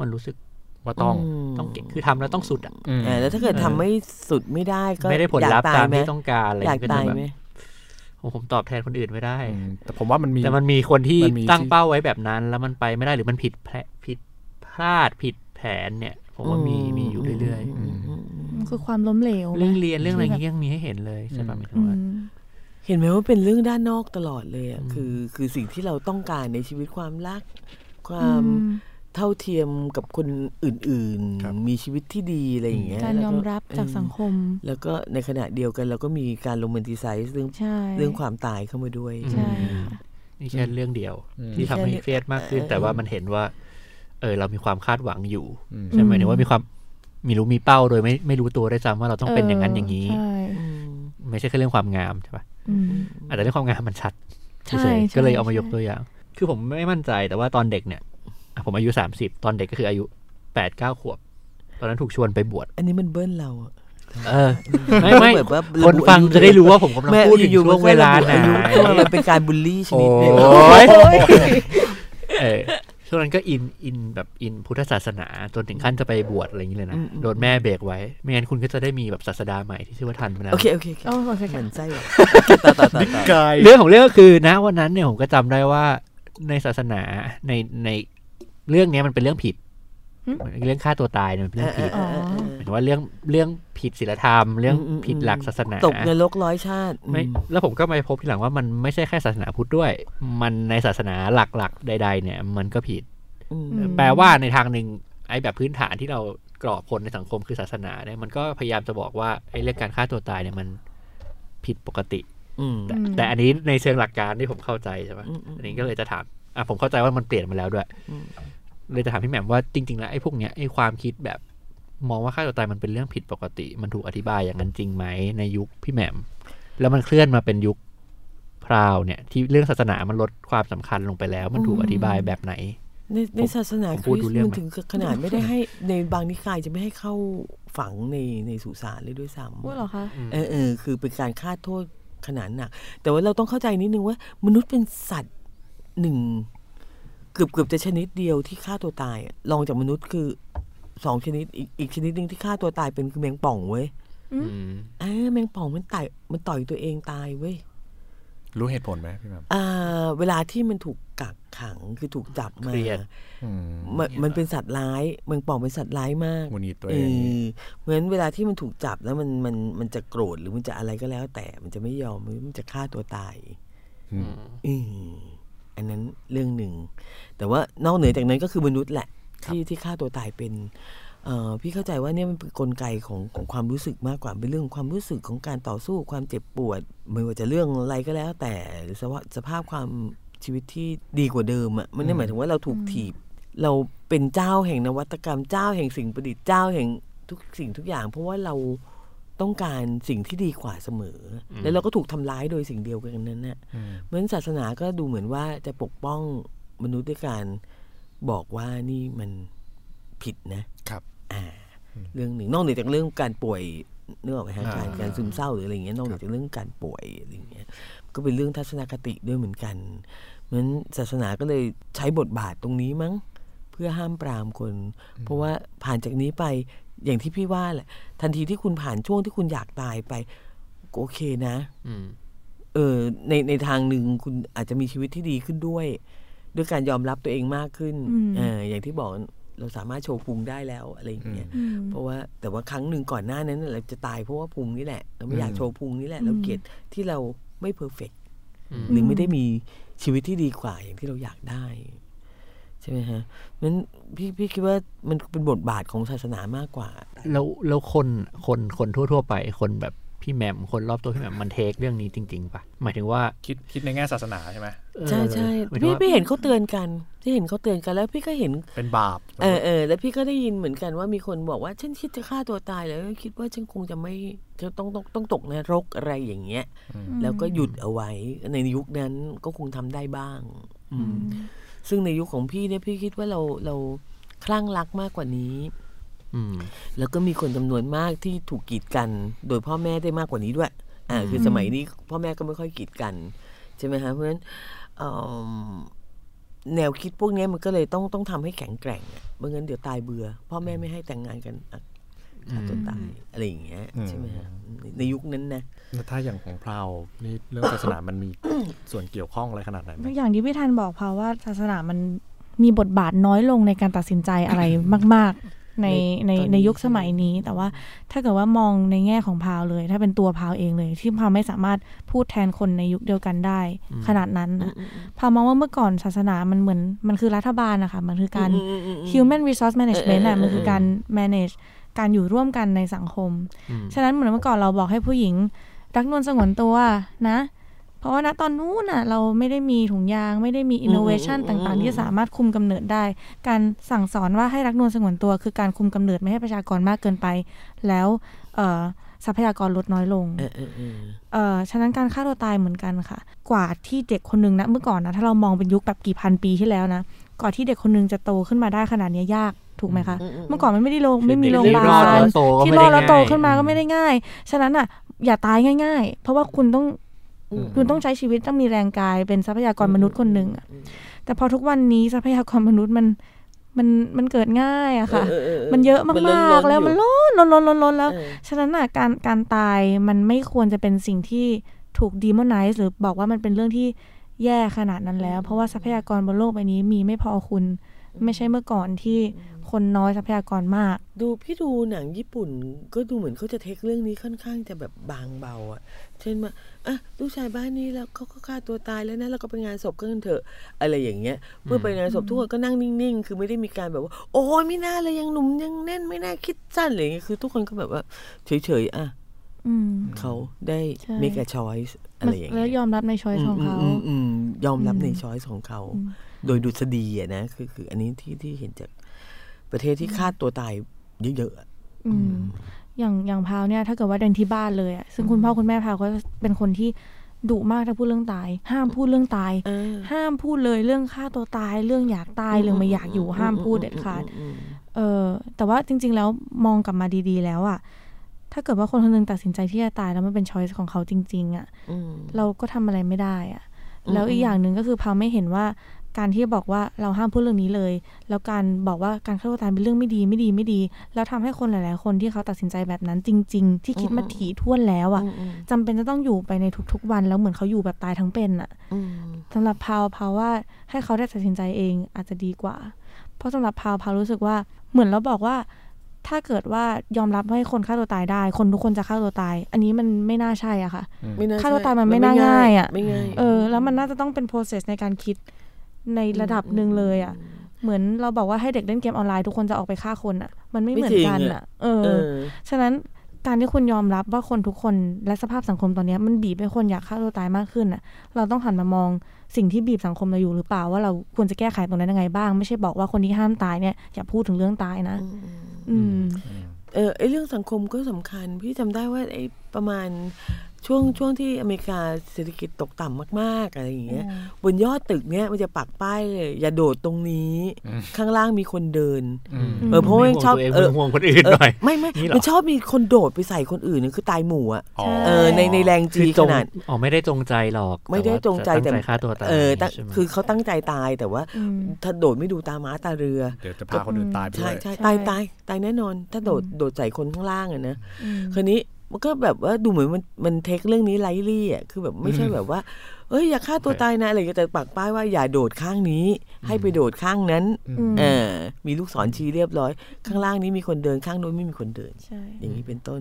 มันรู้สึกว่าต้องต้องเก่งคือทำแล้วต้องสุดอะอืมอ่าแล้วถ้าเกิดทำไม่สุดไม่ได้ก็ไม่ได้ผลลัพธ์อยตามไหมที่ต้องการอะไรอยากก็ตาจะยแบบไหมโอ้ผมตอบแทนคนอื่นไม่ได้อืมแต่ผมว่ามันมีแต่มันมีคนที่มันมีตั้งที่เป้าไว้แบบนั้น แล้วมันไปไม่ได้หรือมันผิดแผลผิดพลาดผิดแผนเนี่ย ผมว่ามีมีอยู่เรื่อยมมอืมมัน คือความล้มเหลวๆเรื่องเรียนเรื่องอะไรอย่างเงี้ยยังมีให้เห็นเลยใช่ป่ะหมายถึงอืว่ามเห็นไหมว่าเป็นเรื่องด้านนอกตลอดเลยอะอืมคือคือสิ่งที่เราต้องการในชีวิตความรัก ควาอืมมเท่าเทียมกับคนอื่นครับๆมีชีวิตที่ดีอะไรอย่างเงี้ยการยอมรับจากสังคม แล้วก็ในขณะเดียวกันเราก็มีการโรแมนติไซส์เรื่องใช่เรื่องความตายเข้ามาด้วยใช่ค่ะนี่แค่เรื่องเดียวอืมที่ทำให้เครียดมากขึ้นเออแต่ว่ามันเห็นว่า เออเรามีความคาดหวังอยู่อืมใช่ไหมายถึงว่ามีความ มีรู้มีเป้าโดยไม่ไม่รู้ตัวได้วยซ้ำว่าเราต้องเป็นอย่างนั้นอย่างนี้ใช่อืมไม่ใช่แค่เรื่องความงามใช่ปะอืมอาจจะเรื่องความงามมันชัดใช่เฉยๆใช่ก็เลยเอามายกใช่ตัวอย่าง คือผมไม่มั่นใจแต่ว่าตอนเด็กเนี่ยอะผมอายุสามสิบตอนเด็กก็คืออายุแปดเก้าขวบ ตอนนั้นถูกชวนไปบวชอันนี้มันเบิ้ลเราอะเออไม่ไม่เหมือนว่าคนฟังจะได้รู้ว่าผมกำลังแม่พูดถึงอยู่ๆช่วงเวลาไหนอายุเพราะว่ามันเป็นการบูลลี่ชโอ้นิดหนึงยเออ ช่วงนั้นก็อินอินแบบอินพุทธศาสนาจนถึงขั้นจะไปบวชอะไรอย่างนี้เลยนะ โดนแม่เบรกไว้ ไม่งั้นคุณก็จะได้มีแบบศาสดาใหม่ที่ชื่อว่าทันไปแล้วโอเคโอเคโอเคโอ้โอเคเหมืค่ะอนไส้ว่ะต่อต่อต่อต่อกายเรื่องของเรื่องก็คือนะวันนั้นเนี่ยผมก็จำได้ว่าในศาสนาในในเรื่องเนี้ยมันเป็นเรื่องผิด เรื่องฆ่าตัวตายเนี่ยมันเป็นเรื่องผิด เออเออเออหมายถึงว่าเรื่องเรื่องผิดศีลธรรม เรื่องอืมอืมผิดหลักศาสนาตกนรกร้อยชาติไม่อืมแล้วผมก็มาพบทีหลังว่ามันไม่ใช่แค่ศาสนาพุทธด้วย มันในศาสนาหลักๆ ใด ๆ เนี่ย มันก็ผิดอืมแปลว่าในทางหนึ่งไอ้แบบพื้นฐานที่เรากรอบคนในสังคมคือศาสนาเนี่ยมันก็พยายามจะบอกว่าไอ้เรื่องการฆ่าตัวตายเนี่ยมันผิดปกติอืมแต่แต่อันนี้ในเชิงหลักการที่ผมเข้าใจใช่ไหมอืมอืมอันนี้ก็เลยจะถามอะผมเข้าใจว่ามันเปลี่ยนมาแล้วด้วยอืมเลยจะถามพี่แหม่มว่าจริง ๆ แล้วไอ้พวกเนี้ยไอ้ความคิดแบบ มองว่าฆ่าตัวตายมันเป็นเรื่องผิดปกติ มันถูกอธิบายอย่างนั้นจริงไหมในยุคพี่แหม่ม แล้วมันเคลื่อนมาเป็นยุคพราวเนี่ย ที่เรื่องศาสนามันลดความสำคัญลงไปแล้ว มันถูกอธิบายแบบไหน ในในศาสนาผมคพูดริสดูต์เรื่องมันไหมถึงขนาดไม่ได้ให้ในบางนิกายจะไม่ให้เข้าฝังในในสุสานเลยด้วยซ้พูดเหรอคะำเออเออคือเป็นการฆ่าโทษขนาดหนัก แต่ว่าเราต้องเข้าใจนิดนึงว่า มนุษย์เป็นสัตว์หนึ่งเกือบเกือบจะชนิดเดียวที่ฆ่าตัวตายอะลองจากมนุษย์คือ สองชนิดอีกอีกชนิดหนึ่งที่ฆ่าตัวตายเป็นคือแมงป่องเว้ยอืมอืมอ่าแมงป่องมันต่อยมันต่อยตัวเองตายเว้ยรู้เหตุผลไหมพี่แหม่มอ่าเวลาที่มันถูกกักขังคือถูกจับมาเครียดอืมมันมันเป็นสัตว์ร้ายแมงป่องเป็นสัตว์ร้ายมากหงุดหงิดตัวเอเองอเพราะฉะนั้นเวลาที่มันถูกจับแล้วมันมันมันจะโกรธหรือมันจะอะไรก็แล้ว แต่มันจะไม่ยอมมันจะฆ่าตัวตายอืมอืมอันนั้นเรื่องหนึ่ง แต่ว่านอกเหนือจากนั้นก็คือมนุษย์แหละครับ ที่ที่ฆ่าตัวตายเป็นเอ่อพี่เข้าใจว่าเนี่ยมันเป็นกลไกของของความรู้สึกมากกว่าเป็นเรื่องของความรู้สึกของการต่อสู้ความเจ็บปวด ไม่ว่าจะเรื่องอะไรก็แล้ว แต่หรือสภาพสภาพความชีวิตที่ดีกว่าเดิมอะมันไม่ได้หมายถึงว่าเราถูกถีบ เราเป็นเจ้าแห่งนวัตกรรมเจ้าแห่งสิ่งประดิษฐ์เจ้าแห่งทุกสิ่งทุกอย่าง เพราะว่าเราต้องการสิ่งที่ดีกว่าเสมออแล้วเราก็ถูกทำร้ายโดยสิ่งเดียวกันนั้นน่ะอืมเพราะฉะนั้นศาสนาก็ดูเหมือนว่าจะปกป้องมนุษย์ด้วยการ บอกว่านี่มันผิดนะครับ อ่า เรื่องหนึ่งนอกเหนือจากเรื่องการป่วยเนื้อออกไหมฮะอ่าการการซึมเศร้าหรืออะไรอย่างเงี้ยนอกเหนือจากเรื่องการป่วยอะไรอย่างเงี้ย ก็เป็นเรื่องทัศนคติด้วยเหมือนกันเพราะฉะนั้นศาสนาก็เลยใช้บทบาทตรงนี้มั้ง เพื่อห้ามปรามคน เพราะว่าผ่านจากนี้ไปอย่างที่พี่ว่าแหละ ทันทีที่คุณผ่านช่วงที่คุณอยากตายไปก็โอเคนะอืมเออในในทางหนึ่งคุณอาจจะมีชีวิตที่ดีขึ้นด้วย ด้วยการยอมรับตัวเองมากขึ้นอืมเอออย่างที่บอกเราสามารถโชว์พุงได้แล้วอะไรอย่างเงี้ยอืมเพราะว่าแต่ว่าครั้งหนึ่งก่อนหน้านั้นเราจะตายเพราะว่าพุงนี่แหละ เราไม่อยากโชว์พุงนี่แหละ เราเกลียดที่เราไม่เพอร์เฟกอืมหรือไม่ได้มีชีวิตที่ดีกว่าอย่างที่เราอยากได้ ใช่ไหมฮะนั้นพี่พี่คิดว่ามันเป็นบทบาทของศาสนามากกว่า แล้วแล้วคนคนคนทั่ว ๆ ไปคนแบบ พี่แหม่มคนรอบตัวพี่แหม่มมันเทคเรื่องนี้จริงๆปะหมายถึงว่าคิดคิดในแง่ศาสนาใช่ไหมเออใช่ใช่หมายถึงพี่ว่าพี่เห็นเขาเตือนกันที่เห็นเขาเตือนกันแล้วพี่ก็เห็นเป็นบาปเออเออแล้วพี่ก็ได้ยินเหมือนกันว่ามีคนบอกว่าฉันคิดจะฆ่าตัวตายแล้วคิดว่าฉันคงจะไม่จะต้องต้องต้องตกนรกอะไรอย่างเงี้ย แล้วก็หยุดเอาไว้ในยุคนั้นก็คงทำได้บ้าง อืมซึ่งในยุคของพี่เนี่ยพี่คิดว่าเราเราคลั่งรักมากกว่านี้อืม แล้วก็มีคนจำนวนมากที่ถูกกีดกัน โดยพ่อแม่ได้มากกว่านี้ด้วย อ่า คือสมัยนี้พ่อแม่ก็ไม่ค่อยกีดกัน ใช่ไหมคะเพราะฉะนั้นเอิ่มแนวคิดพวกเนี้ยมันก็เลยต้องต้องทำให้แข็งแกร่งอะไม่งั้นเดี๋ยวตายเบื่อ พ่อแม่ไม่ให้แต่งงานกันอะฆ่าตัวตายอะไรอย่างเงี้ยใช่ไหมฮะในในยุคนั้นนะแล้วถ้าอย่างของพราวนี่เรื่องศาสนามันมีส่วนเกี่ยวข้องอะไรขนาดไหนไหมอย่างที่พี่ธันบอกเพราะว่าศาสนามันมีบทบาทน้อยลงในการตัดสินใจอะไรมากๆ ในในตอนนี้ในยุคสมัยนี้ แต่ว่าถ้าเกิดว่ามองในแง่ของพาวเลย ถ้าเป็นตัวพาวเองเลย ที่พาวไม่สามารถพูดแทนคนในยุคเดียวกันได้ ขนาดนั้นนะพาวมองว่าเมื่อก่อนศาสนามันเหมือนมันคือรัฐบาลนะคะมันคือการอืมอืมอืมอืม human resource management เอออะเออมันคือเออการ manage การอยู่ร่วมกันในสังคมอืมฉะนั้นเหมือนเมื่อก่อนเราบอกให้ผู้หญิงรักนวลสงวนตัวนะ เพราะว่าณตอนนู้นน่ะเราไม่ได้มีถุงยางไม่ได้มี innovation อืมอืมต่างอืมๆที่สามารถคุมกำเนิดได้ การสั่งสอนว่าให้รักนวลสงวนตัว คือการคุมกำเนิดไม่ให้ประชากรมากเกินไป แล้วเอ่อทรัพยากรลดน้อยลง เออเออเออเอ่อฉะนั้นการฆ่าตัวตายเหมือนกันค่ะ กว่าที่เด็กคนหนึ่งนะเมื่อก่อนนะถ้าเรามองเป็นยุคแบบกี่พันปีที่แล้วนะกว่าที่เด็กคนหนึงจะโตขึ้นมาได้ขนาดเนี้ยยากถูกไหมคะ เมื่อก่อนมันไม่ได้โรงไม่มีโรงพยาที่รอดบาแล้ลวโตก็ที่ไม่รอได้ดแล้วโตง่ายขึ้นมาก็ไม่ได้ง่าย ฉะนั้นอะอย่าตายง่าย ๆ เพราะว่าคุณต้องอืม คุณต้องใช้ชีวิตต้องมีแรงกายเป็นทรัพยากรมนุษย์คนหนึ่งอะแต่พอทุกวันนี้ทรัพยากรมนุษย์มันมันมันเกิดง่ายอะค่ะเออเออเออมันเยอะมันมากล้นๆๆแล้วอยู่มันล้นล้นล้นล้นล้นแล้วเออฉะนั้นอะการการตายมันไม่ควรจะเป็นสิ่งที่ถูกดีมอนไนซ์หรือบอกว่ามันเป็นเรื่องที่แย่ขนาดนั้นแล้ว เพราะว่าทรัพยากรบนโลกใบนี้มีไม่พอคุณ ไม่ใช่เมื่อก่อนที่คนน้อยทรัพยากรมาก ดูพี่ดูหนังญี่ปุ่น ก็ดูเหมือนเขาจะเทคเรื่องนี้ค่อนข้างจะแบบบางเบาอะเช่นว่าอะลูกชายบ้านนี้แล้วเขาก็ฆ่าตัวตายแล้วนะแล้วก็ไปงานศพกันเถอะ อะไรอย่างเงี้ยเมื่อไปงานศพทุกคนก็นั่งนิ่งๆ คือไม่ได้มีการแบบว่า โอ้ยไม่น่าเลยยังหนุ่มยังแน่นไม่น่าคิดสั้นอะไรอย่างเงี้ยคือทุกคนก็แบบว่า เฉยๆอะอืมเขาได้ใช่ make a choice อะไรอย่างแล้วเงี้ยยอมรับในช้อยของเขาอืมอืมอืมยอมรับอืมในช้อยส์ของเขาอืม โดยดุษฎีอะนะคือคือ อันนี้ที่ที่เห็นจากประเทศที่ฆ่าตัวตายเยอะๆอะอืมอย่างอย่างพาวเนี่ยถ้าเกิดว่าเดินที่บ้านเลยอะซึ่งคุณพ่อคุณแม่พาวก็เป็นคนที่ดุมากถ้าพูดเรื่องตาย ห้ามพูดเรื่องตายเออห้ามพูดเลยเรื่องฆ่าตัวตาย เรื่องอยากตายเรื่องไม่อยากอยู่ห้ามพูดเด็ดขาดอืมเออแต่ว่าจริง ๆ แล้วมองกลับมาดีๆ แล้วอะถ้าเกิดว่าคนคนหนึงตัดสินใจที่จะตายแล้วมันเป็นช้อยส์ของเขาจริง ๆอะอืมเราก็ทำอะไรไม่ได้อะอืมแล้วอีกอย่างหนึ่งก็คือพาวไม่เห็นว่า การที่บอกว่าเราห้ามพูดเรื่องนี้เลย แล้วการบอกว่าการฆ่าตัวตายเป็นเรื่องไม่ดีไม่ดีไม่ดี แล้วทำให้คนหลาย ๆ คนที่เขาตัดสินใจแบบนั้นจริง ๆ ที่คิดมาถี่ถ้วนแล้วอะอืมจำเป็นจะต้องอยู่ไปในทุก ๆ วันแล้วเหมือนเขาอยู่แบบตายทั้งเป็นอะอืมสำหรับพาวพาวว่าให้เขาได้ตัดสินใจเองอาจจะดีกว่า เพราะสำหรับพาวพาวรู้สึกว่าเหมือนเราบอกว่าถ้าเกิดว่ายอมรับให้คนฆ่าตัวตายได้ คนทุกคนจะฆ่าตัวตาย อันนี้มันไม่น่าใช่อะค่ะไม่น่าฆ่าตัวใช่ตายมันไม่น่าง่ายอะไม่ง่ายเออแล้วมันน่าจะต้องเป็น process ในการคิด ในระดับหนึ่งเลยอะเหมือนเราบอกว่าให้เด็กเล่นเกมออนไลน์ทุกคนจะออกไปฆ่าคนอะมันไม่เหมือนกันอะเอเอออ ฉะนั้นการที่คุณยอมรับว่าคนทุกคนและสภาพสังคมตอนเนี้ยมันบีบให้คนอยากฆ่าตัวตายมากขึ้นน่ะ เราต้องหันมามองสิ่งที่บีบสังคมเราอยู่หรือเปล่าว่าเราควรจะแก้ไขตรงนั้นยังไงบ้าง ไม่ใช่บอกว่าคนที่ห้ามตายเนี่ยอย่าพูดถึงเรื่องตายนะ อืมเออไอเรื่องสังคมก็สำคัญ พี่จำได้ว่าไอประมาณ ช่วงช่วงที่อเมริกาเศรษฐกิจตกต่ำมากๆอะไรอย่างเงี้ยบนยอดตึกเนี้ยมันจะปักป้ายเลยอย่าโดดตรงนี้ ข้างล่างมีคนเดินเออเพราะว่าไม่ห่วงชอบตัวเองเออไม่ห่วงคนอื่นเออหน่อยไม่ไม่นี่เหรอมันชอบมีคนโดดไปใส่คนอื่นเนี่ยคือตายหมู่อะอ๋อเออในในแรงจีคือขจงนาดอ๋อไม่ได้จงใจหรอก ไม่ได้แต่ว่าจงใจแต่ตั้ฆ่าตัวตายเออตั้งใช่ไหมคือเขาตั้งใจตายแต่ว่าอืมถ้าโดดไม่ดูตาม้าตาเรือเดี๋ยวจะพาคนอื่นตายไปด้ใช่วยใช่ใช่ตายตายตายแน่นอน ถ้าโดดโดดใส่คนข้างล่างอะนะอืมคืนนี้ มันก็แบบว่าดูเหมือนมันมัน take เรื่องนี้ lightly อะคือแบบไม่ใช่แบบว่า เอ้ยอย่าฆ่าตัวตายนะอะไรอย่างเงี้ยแต่ปักป้ายว่าอย่าโดดข้างนี้ ให้ไปโดดข้างนั้นอืมเออมีลูกศรชี้เรียบร้อย ข้างล่างนี้มีคนเดินข้างโน้นไม่มีคนเดินใช่อย่างนี้เป็นต้น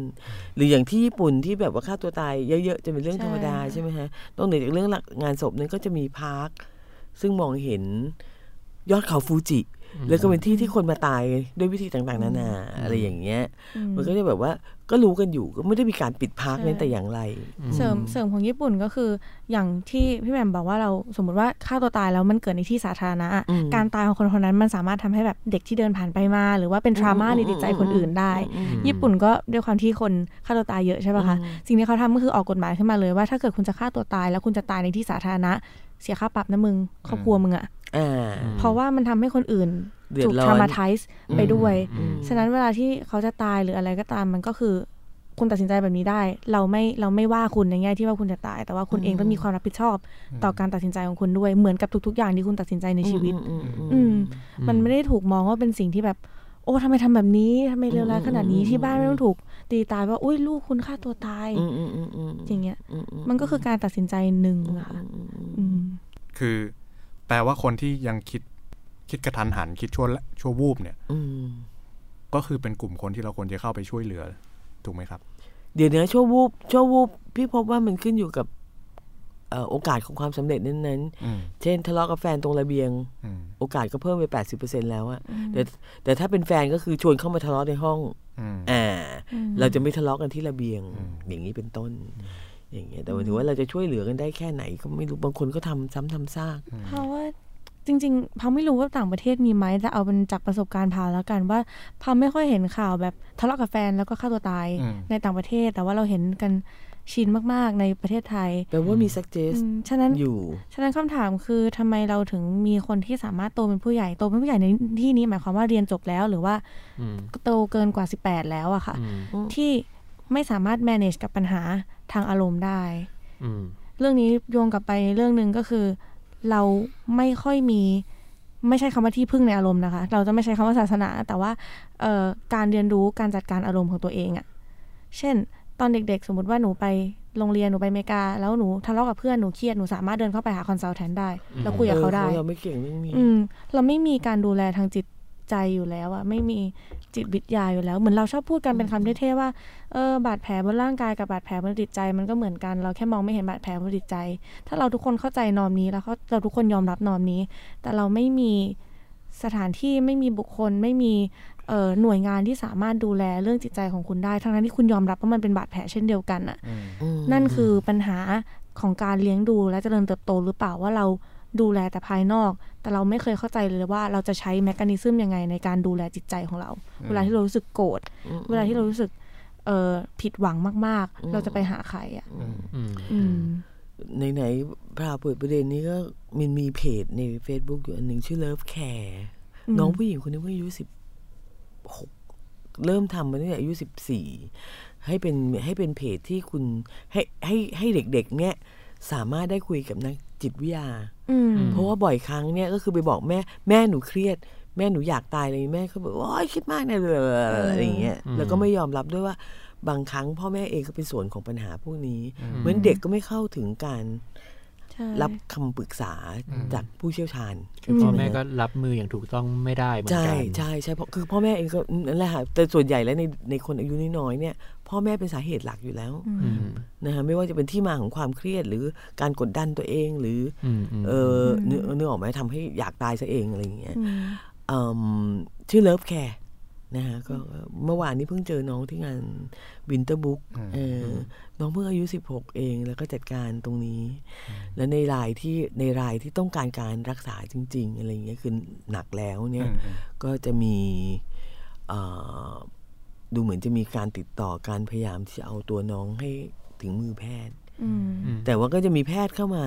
หรืออย่างที่ญี่ปุ่นที่แบบว่าฆ่าตัวตายเยอะๆจะเป็นเรื่องใช่ธรรมดาค่ะใช่ไหมฮะนอกเหนือจากเรื่องงานศพนั้นก็จะมี park ซึ่งมองเห็นยอดเขาฟูจิ แล้วก็เป็นที่ที่คนมาตายด้วยวิธีต่างๆ นานาอะไรอย่างเงี้ยอืมมันก็จะแบบว่าก็รู้กันอยู่ก็ไม่ได้มีการปิดพาร์คใช่นั้นแต่อย่างไร เสริมเสริมของญี่ปุ่นก็คือ อย่างที่พี่แหม่มบอกว่าเราสมมติว่าฆ่าตัวตายแล้วมันเกิดในที่สาธารณะอะอืมการตายของคนคนนั้นมันสามารถทำให้แบบเด็กที่เดินผ่านไปมา หรือว่าเป็นทรามาในจิตใจคนอื่นได้ ญี่ปุ่นก็ด้วยความที่คนฆ่าตัวตายเยอะใช่ป่ะคะสิ่งที่เขาทำก็คือออกกฎหมายขึ้นมาเลยว่าถ้าเกิดคุณจะฆ่าตัวตาย แล้วคุณจะตายในที่สาธารณะเสียค่าปรับนะมึงครอบครัวมึงอะอ่า เพราะว่ามันทำให้คนอื่นเดือถูดกร้อนทามาไทส์ไปด้วยอืมฉะนั้นเวลาที่เขาจะตายหรืออะไรก็ตามมันก็คือ คุณตัดสินใจแบบนี้ได้ เราไม่เราไม่ว่าคุณในแง่ที่ว่าคุณจะตาย แต่ว่าคุณเองต้องมีความรับผิดชอบ ต่อการตัดสินใจของคุณด้วยเหมือนกับทุก ๆ อย่างที่คุณตัดสินใจในชีวิต อืมอืมอืมอืมมันไม่ได้ถูกมองว่าเป็นสิ่งที่แบบ โอ้ทำไมทำแบบนี้ทำไมเลวร้ายขนาดนี้ที่บ้านไม่ต้องถูก ตีตายว่าอุ้ยลูกคุณฆ่าตัวตายอืมอืมอืมอืมอย่างเงี้ยอืมมันก็คือการตัดสินใจหนึ่งอะค่ะอืมคือ แปลว่าคนที่ยังคิดคิดกระทันหัน คิดชั่วชั่ววูบเนี่ยอืมก็คือเป็นกลุ่มคนที่เราควรจะเข้าไปช่วยเหลือ ถูกไหมครับ เดี๋ยวนะชั่ววูบชั่ววูบพี่พบว่ามันขึ้นอยู่กับเอ่อโอกาสของความสำเร็จนั้นอืมๆเช่น ทะเลาะกับแฟนตรงระเบียงอืมโอกาสก็เพิ่มไปแปดสิบเปอร์เซ็นแล้วอะแต่แต่ถ้าเป็นแฟนก็คือชวนเข้ามาทะเลาะในห้องอืมอ่าอืมเราจะไม่ทะเลาะกันที่ระเบียงอืมอย่างนี้เป็นต้น อย่างเงี้ยแต่ว่าถือว่าเราจะช่วยเหลือกันได้แค่ไหน ก็ไม่รู้บางคนก็ทำซ้ำทำซากเพราะว่าจริงๆพาไม่รู้ว่าต่างประเทศมีไหมแต่เอาเป็นจากประสบการณ์พาแล้วกันว่าพาไม่ค่อยเห็นข่าวแบบทะเลาะกับแฟนแล้วก็ฆ่าตัวตายอืมในต่างประเทศ แต่ว่าเราเห็นกันชินมากๆ ในประเทศไทยแปลว่ามี suggest อืมฉะนั้นอยู่ฉะนั้นคำถามคือทำไมเราถึงมีคนที่สามารถโตเป็นผู้ใหญ่โตเป็นผู้ใหญ่ในที่นี้หมายความว่าเรียนจบแล้วหรือว่าอืมโตเกินกว่า 18 แล้วอะค่ะอืมที่ไม่สามารถ manage กับปัญหา ทางอารมณ์ได้อืมเรื่องนี้โยงกลับไปเรื่องหนึ่งก็คือ เราไม่ค่อยมีไม่ใช่คำว่าที่พึ่งในอารมณ์นะคะ เราจะไม่ใช้คำว่าศาสนา แต่ว่าเอ่อการเรียนรู้การจัดการอารมณ์ของตัวเองอะเช่น ตอนเด็กๆ สมมติว่าหนูไปโรงเรียนหนูไปอเมริกา แล้วหนูทะเลาะกับเพื่อนหนูเครียดหนูสามารถเดินเข้าไปหาคอนซัลแทนได้ แล้วคุยกับเขาได้ออเราไม่เก่งเรื่องนี้อืมเราไม่มีการดูแลทางจิต ใจอยู่แล้วอะไม่มีจิตวิทยาอยู่แล้ว เหมือนเราชอบพูดกันเป็นคำเท่ๆว่าเออบาดแผลบนร่างกายกับบาดแผลบนจิตใจมันก็เหมือนกัน เราแค่มองไม่เห็นบาดแผลบนจิตใจ ถ้าเราทุกคนเข้าใจนอมนี้แล้วเขาเราทุกคนยอมรับนอมนี้ แต่เราไม่มีสถานที่ไม่มีบุคคลไม่มีเอ่อหน่วยงานที่สามารถดูแลเรื่องจิตใจของคุณได้ ทั้งนั้นที่คุณยอมรับว่ามันเป็นบาดแผลเช่นเดียวกันอะอืมนั่นคือปัญหาของการเลี้ยงดูและเจริญเติบโตหรือเปล่าว่าเราดูแลแต่ภายนอก แต่เราไม่เคยเข้าใจเลยว่าเราจะใช้แมคานิซึมยังไงในการดูแลจิตใจของเรา เวลาที่เรารู้สึกโกรธเวลาที่เรารู้สึกเอ่อผิดหวังมาก ๆ เราจะไปหาใครอะอืมอืมไหนๆพาเปิดประเด็นนี้ก็มันมีเพจใน Facebook อยู่อันหนึ่งชื่อ Love Care อืมน้องผู้หญิงคนนี้เพิ่งอายุสิบหกเริ่มทำมาตั้งแต่อายุสิบสี่ให้เป็นให้เป็นเพจที่คุณให้ให้ให้เด็กๆ เนี่ยสามารถได้คุยกับนัก จิตวิทยาอืมเพราะว่าบ่อยครั้งเนี่ยก็คือไปบอกแม่แม่หนูเครียด แม่หนูอยากตายอะไรแม่ก็บอกว่าโอ๊ยคิดมากนะอะไรอย่างเงี้ยอืมแล้วก็ไม่ยอมรับด้วยว่าบางครั้งพ่อแม่เองก็เป็นส่วนของปัญหาพวกนี้อืมเหมือนเด็กก็ไม่เข้าถึงการใช่ รับคำปรึกษาจากผู้เชี่ยวชาญคือพ่อแม่ก็รับมืออย่างถูกต้องไม่ได้เหมือนใช่กันใช่ใช่เพราะคือพ่อแม่เองก็นั่นแหละค่ะแต่ส่วนใหญ่แล้วในในคนอายุน้อยๆเนี่ยพ่อแม่เป็นสาเหตุหลักอยู่แล้วอืมนะคะไม่ว่าจะเป็นที่มาของความเครียดหรือการกดดันตัวเองหรืออืมอืมเออเนื้อเนื้อออกไหมทำให้อยากตายซะเองอะไรอย่างเงี้ยอืมเอิ่มชื่อ Love Care นะฮะก็เมื่อวานนี้เพิ่งเจอน้องที่งาน Winter Book เออน้องเพิ่งอายุ 16 เองแล้วก็จัดการตรงนี้ แล้วในรายที่ในรายที่ต้องการการรักษาจริง ๆ อะไรอย่างเงี้ยคือหนักแล้วเนี่ยก็จะมีเอ่อดูเหมือนจะมีการติดต่อการพยายามที่จะเอาตัวน้องให้ถึงมือแพทย์อืมแต่ว่าก็จะมีแพทย์เข้ามา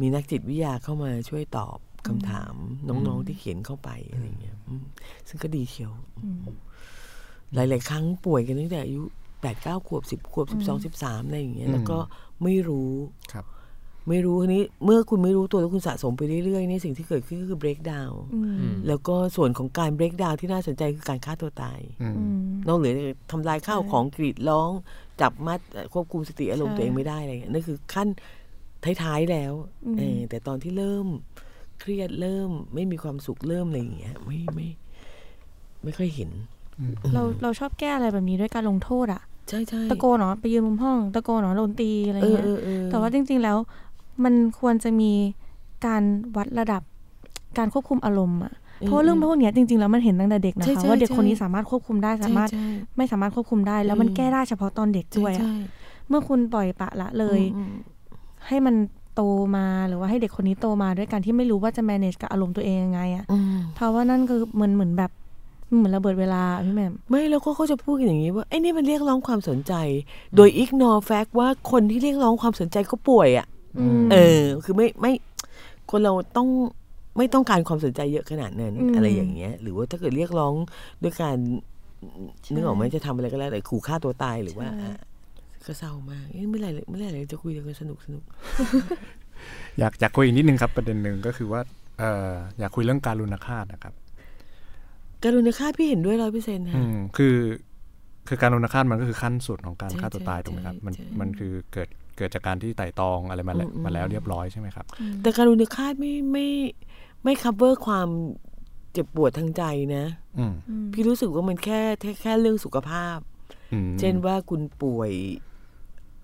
มีนักจิตวิทยาเข้ามาช่วยตอบ คำถามน้องๆที่เขียนเข้าไปอะไรเงี้ยอืมซึ่งก็ดีเชียว หลายๆ ครั้งป่วยกันตั้งแต่อายุแปดเก้าขวบสิบขวบสิบสองสิบสามอะไรอย่างเงี้ยแล้วก็ไม่รู้ครับ ไม่รู้ทีนี้ เมื่อคุณไม่รู้ตัวแล้วคุณสะสมไปเรื่อยๆเนี่ยสิ่งที่เกิดขึ้นก็คือ break down อืมอืมแล้วก็ส่วนของการ break down ที่น่าสนใจคือการฆ่าตัวตายอืมอืมนอกเหนือจากทำลายข้าวของกรีดร้อง จับมัดเอ่อควบคุมสติอารมณ์ใช่ตัวเองไม่ได้อะไรเงี้ยนั่นคือขั้นท้ายๆแล้วอืมเออแต่ตอนที่เริ่ม เครียดเริ่ม ไม่มีความสุขเริ่มอะไรอย่างเงี้ยไม่ไม่ ไม่ค่อยเห็น เราเราชอบแก้อะไรแบบนี้ด้วยการลงโทษอะใช่ใช่ตะโกนเนาะไปยืนมุมห้อง ตะโกนเนาะโดนตีอะไรเออเงี้ยเออเออแต่ว่าจริง ๆแล้ว มันควรจะมีการวัดระดับการควบคุมอารมณ์อะเพราะว่าเรื่องพวกเนี้ยจริงๆแล้วมันเห็นตั้งแต่เด็กนะใช่คะใช่ว่าเด็กคนนี้ใช่สามารถควบคุมได้ใช่สามารถใช่ไม่สามารถควบคุมได้ แล้วมันอืมแก้ได้เฉพาะตอนเด็กใช่ด้วยอะใช่เมื่อคุณปล่อยปละละเลยอืมให้มัน โตมาหรือว่าให้เด็กคนนี้โตมาด้วยการที่ไม่รู้ว่าจะ manage กับอารมณ์ตัวเองยังไงอะอืมเพราะว่านั่นคือเหมือนเหมือนแบบเหมือนระเบิดเวลาอะพี่แหม่มไม่แล้วก็เขาจะพูดกันอย่างนี้ว่าไอ้นี่มันเรียกร้องความสนใจ โดย ignore fact ว่าคนที่เรียกร้องความสนใจก็ป่วยอะอืมเออ คือไม่ไม่คนเราต้องไม่ต้องการความสนใจเยอะขนาดนั้นอืมอะไรอย่างเงี้ย หรือว่าถ้าเกิดเรียกร้องด้วยการใช่นึกออกไหมจะทำอะไรก็แล้วแต่ขู่ฆ่าตัวตายหรือว่าใช่อะ ก็เศร้ามากเอ๊ะเมื่อไหร่เมื่อไหร่เราจะคุยกันสนุกสนุก อยากอยากคุยอีกนิดนึงครับประเด็นหนึ่งก็คือว่าเอ่ออยากคุยเรื่องการลุณฆาตนะครับ การุณค่าพี่เห็นด้วยร้อยเปอร์เซ็นต์อืค่ะมคือคือการลุณฆาตมันก็คือขั้นสุดของการใช่ฆ่าตัวตายใช่ถูกไหมครับใช่มันใช่มันคือเกิดเกิดจากการที่ไต่ตรองอะไรมาแล้วอืมอืมมาแล้วเรียบร้อยใช่ไหมครับ แต่การุณค่าไม่ไม่ไม่ cover ความเจ็บปวดทางใจนะอืมพี่รู้สึกว่ามันแค่แค่แค่เรื่องสุขภาพอืมเช่นว่าคุณป่วย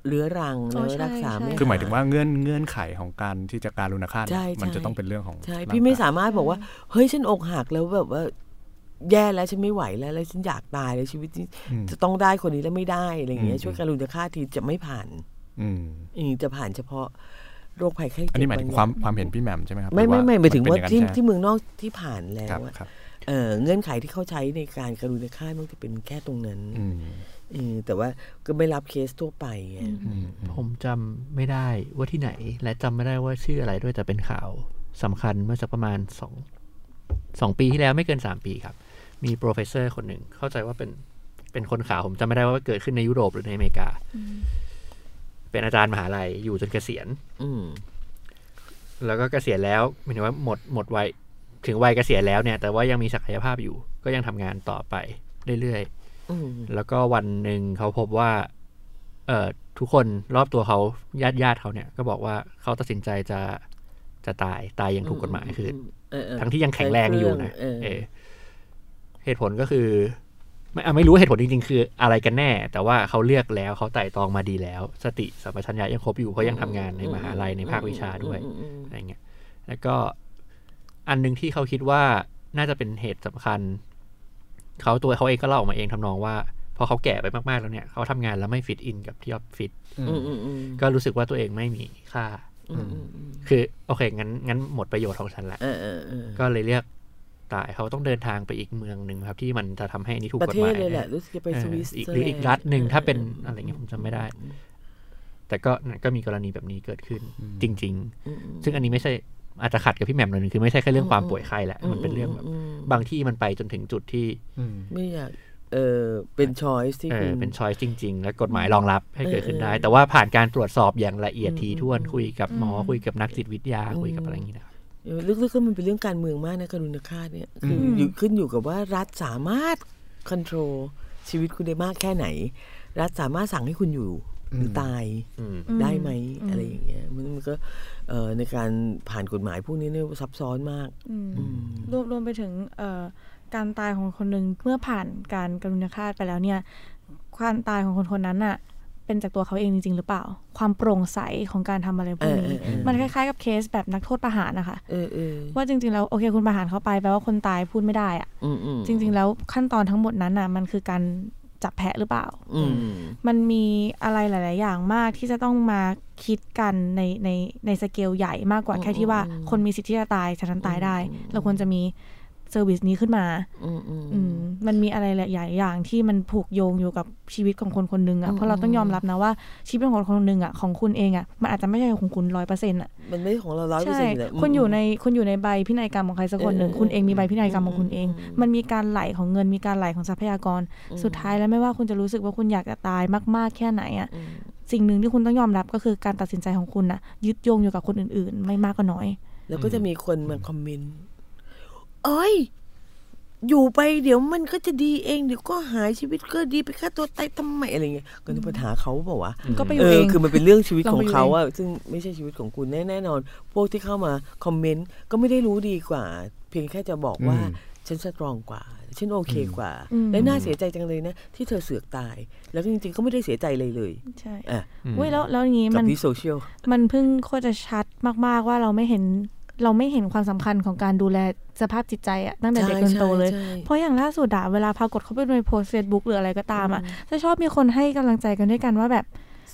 เรื้อรังอ๋อแล้วใช่รักษาใช่ไม่คือหมายถึงว่าเงื่อนเงื่อนไขของการที่จะการลุณฆาตใช่เนี่ยมันใช่จะต้องเป็นเรื่องของใช่ร่งพี่ไม่กยสามารถบอกว่าเฮ้ยฉันอกหักแล้วแบบว่า แย่แล้วฉันไม่ไหวแล้วแล้วฉันอยากตายแล้วชีวิตนี้อืมจะต้องได้คนนี้แล้วไม่ได้อะไรอย่างเงี้อืยมช่วยการุณค่าทีจะไม่ผ่านอืมอืมจะผ่านเฉพาะโรคภัยไข้เจ็บอันนี้หมายถึงบความอย่ความเห็นพี่แหม่มใช่ไหมครับไม่หรือไม่ไม่หมายถึงว่าเป็นที่อย่ที่นั้นเมืองนอกที่ผ่านแล้ใช่ไหมวครับอะครับ เออเงื่อนไขที่เขาใช้ในการการุณค่ามันจะเป็นแค่ตรงนั้นอืมเออแต่ว่าก็ไม่รับเคสทั่วไปไงอืมผมจำไม่ได้ว่าที่ไหน และจำไม่ได้ว่าชื่ออะไรด้วยแต่เป็นข่าวสำคัญเมื่อสักประมาณสองสองปีที่แล้วไม่เกินสามปีครับ มี professor คนหนึ่งเข้าใจว่าเป็นเป็นคนข่าวผมจำไม่ได้ว่าเกิดขึ้นในยุโรปหรือในอเมริกา เป็นอาจารย์มหาลัยอยู่จนเกษียณอืมแล้วก็เกษียณแล้วหมายถึงว่าหมดหมดวัย ถึงวัยเกษียณแล้วเนี่ย แต่ว่ายังมีศักยภาพอยู่ ก็ยังทำงานต่อไปเรื่อยๆอืมแล้วก็วันหนึ่งเขาพบว่า เอ่อทุกคนรอบตัวเขาญาติญาติเขาเนี่ย ก็บอกว่าเขาตัดสินใจจะจะตายตายอย่างถูกกฎหมายคือเออเออทั้งที่ยังแข็งแรงอยู่นะเออเออเหตุผลก็คือ ไม่อะไม่รู้ว่าเหตุผลจริงๆ คืออะไรกันแน่ แต่ว่าเขาเลือกแล้วเขาไต่ตรองมาดีแล้ว สติสัมปชัญญะยังครบอยู่เพราะยังทำงานในมหาลัยในภาควิชาด้วยอืมอืมอะไรเงี้ยแล้วก็ อันหนึ่งที่เขาคิดว่าน่าจะเป็นเหตุสำคัญ เขาตัวเขาเองก็เล่าออกมาเองทำนองว่าพอเขาแก่ไปมากๆแล้วเนี่ยเขาทำงานแล้วไม่ฟิตอินกับที่ออฟฟิศอืมอืมอืมก็รู้สึกว่าตัวเองไม่มีค่าอืมอืมอืมคือโอเคงั้นงั้นหมดประโยชน์ของฉันละเออเออเออก็เลยเรียกตายเขาต้องเดินทางไปอีกเมืองหนึ่งครับ ที่มันจะทำให้อันนี่ถูกประกฎเทหมาศยเลยแหละรู้สึกจะไปเออสวิสอีกเซอหรืออีกแลนด์รัฐหนึ่งถ้าเป็นอออะไรเงี้ยผมจำไม่ได้ แต่ก็นั่นก็มีกรณีแบบนี้เกิดขึ้นจริงอืมอืมๆซึ่งอันนี้ไม่ใช่ อาจจะขัดกับพี่แหม่มหน่อยหนึงคือไม่ใช่แค่เรื่องความป่วยไข่แหละมันเป็นเรื่องแบบมบางที่มันไปจนถึงจุดที่อืมไม่อยากเออเป็นช้อยที่เอคุอณเป็นช้อยจริง ๆ และกฎหมายรองรับให้เกิดขึ้นได้เออเออแต่ว่าผ่านการตรวจสอบอย่างละเอียดอืมทีท่วนอืมคุยกับหมออืมคุยกับนักจิตวิทยาอืมคุยกับอะไรอย่างนี้นะครับเออลึกๆก็มันเป็นเรื่องการเมืองมากนะกรุณาฆาตเนี่ยคืออมอยู่ขึ้นอยู่กับว่ารัฐสามารถค o n t r o l ชีวิตคุณได้มากแค่ไหน รัฐสามารถสั่งให้คุณอยู่ หรือตายอืมอืมได้ไหมอืมอะไรอย่างเงี้ยมันมันก็เอ่อในการผ่านกฎหมายพวกนี้เนี่ยซับซ้อนมากอืมอืมรวมรวมไปถึงเอ่อการตายของคนหนึ่งเมื่อผ่านการกรุณาฆาตไปแล้วเนี่ยความตายของคนคนนั้นน่ะเป็นจากตัวเขาเองจริง ๆ หรือเปล่า ความโปร่งใสของการทำอะไรพวกนี้เออเออเออมันคล้ายๆกับเคสแบบนักโทษประหารนะคะเออเออว่าจริง ๆ แล้วโอเคคุณประหารเขาไปแปลว่าคนตายพูดไม่ได้อะอืมอืมจริง ๆ แล้วขั้นตอนทั้งหมดนั้นน่ะ มันคือการ จับแพะหรือเปล่าอืมมันมีอะไรหลาย ๆ อย่างมากที่จะต้องมาคิดกันในในในสเกลใหญ่มากกว่าอืมแค่ที่ว่าอืมคนมีสิทธิ์ที่จะตายฉะนั้นตายได้อืมเราควรจะมี service นี้ขึ้นมา อืมอืมอืมมันมีอะไรหลายๆอย่างที่มันผูกโยงอยู่กับชีวิตของคนคนหนึ่งอือะมเพราะเราต้องยอมรับนะว่าชีวิตของคนคนหนึ่งอะของคุณเองอะมันอาจจะไม่ใช่ของคุณร้อยเปอร์เซ็นต์อะมันไม่ใช่ของเราร้อยเปอร์ใช่เซ็นต์เลยคุณอยู่ในคุณอยู่ในใบพินัยกรรมของใครสักคนหนึ่งเออคุณเองมีใบเออพินัยกรรมของคุณเองอืมมันมีการไหลของเงินมีการไหลของทรัพยากร สุดท้ายแล้วไม่ว่าคุณจะรู้สึกว่าคุณอยากจะตายมาก ๆแค่ไหนอะอืมสิ่งหนึ่งที่คุณต้องยอมรับก็คือการตัดสินใจของคุณน่ะยึดโยงอยู่กับคนอื่น ๆ ไม่มากก็น้อย แล้วก็จะมีคนมาคอมเมนต์ เอ้ย อยู่ไปเดี๋ยวมันก็จะดีเอง เดี๋ยวก็หายชีวิตก็ดีไปฆ่าตัวตายทำไมอะไรเงี้ยก็นึกปัญหาเขาเปล่าวะก็ไปอเอยู่อเองคือมันเป็นเรื่องชีวิตลองขอไปงอยู่เขาเองอะซึ่งไม่ใช่ชีวิตของคุณแน่แน่นอน พวกที่เข้ามาคอมเมนต์ก็ไม่ได้รู้ดีกว่า เพียงแค่จะบอกว่าอืมฉันสตรองกว่า ฉันโอเคกว่าอืมและน่าเสียใจจังเลยนะ ที่เธอเสือกตาย แล้วก็จริงๆ ก็ไม่ได้เสียใจเลยเลย ใช่อะเว้ยแล้วแล้วอย่างนี้กับมันที่โซเชียลมันเพิ่งโคตรจะชัดมากๆว่าเราไม่เห็น เราไม่เห็นความสำคัญของการดูแลสภาพจิตใจอะตั้งแต่เด็กจนโตเลยใช่เพราะอย่างล่าสุดอะเวลาพากดเข้าไปในโพสเฟซบุ๊กหรืออะไรก็ตามอะจะชอบมีคนให้กำลังใจกันด้วยกันว่าแบบ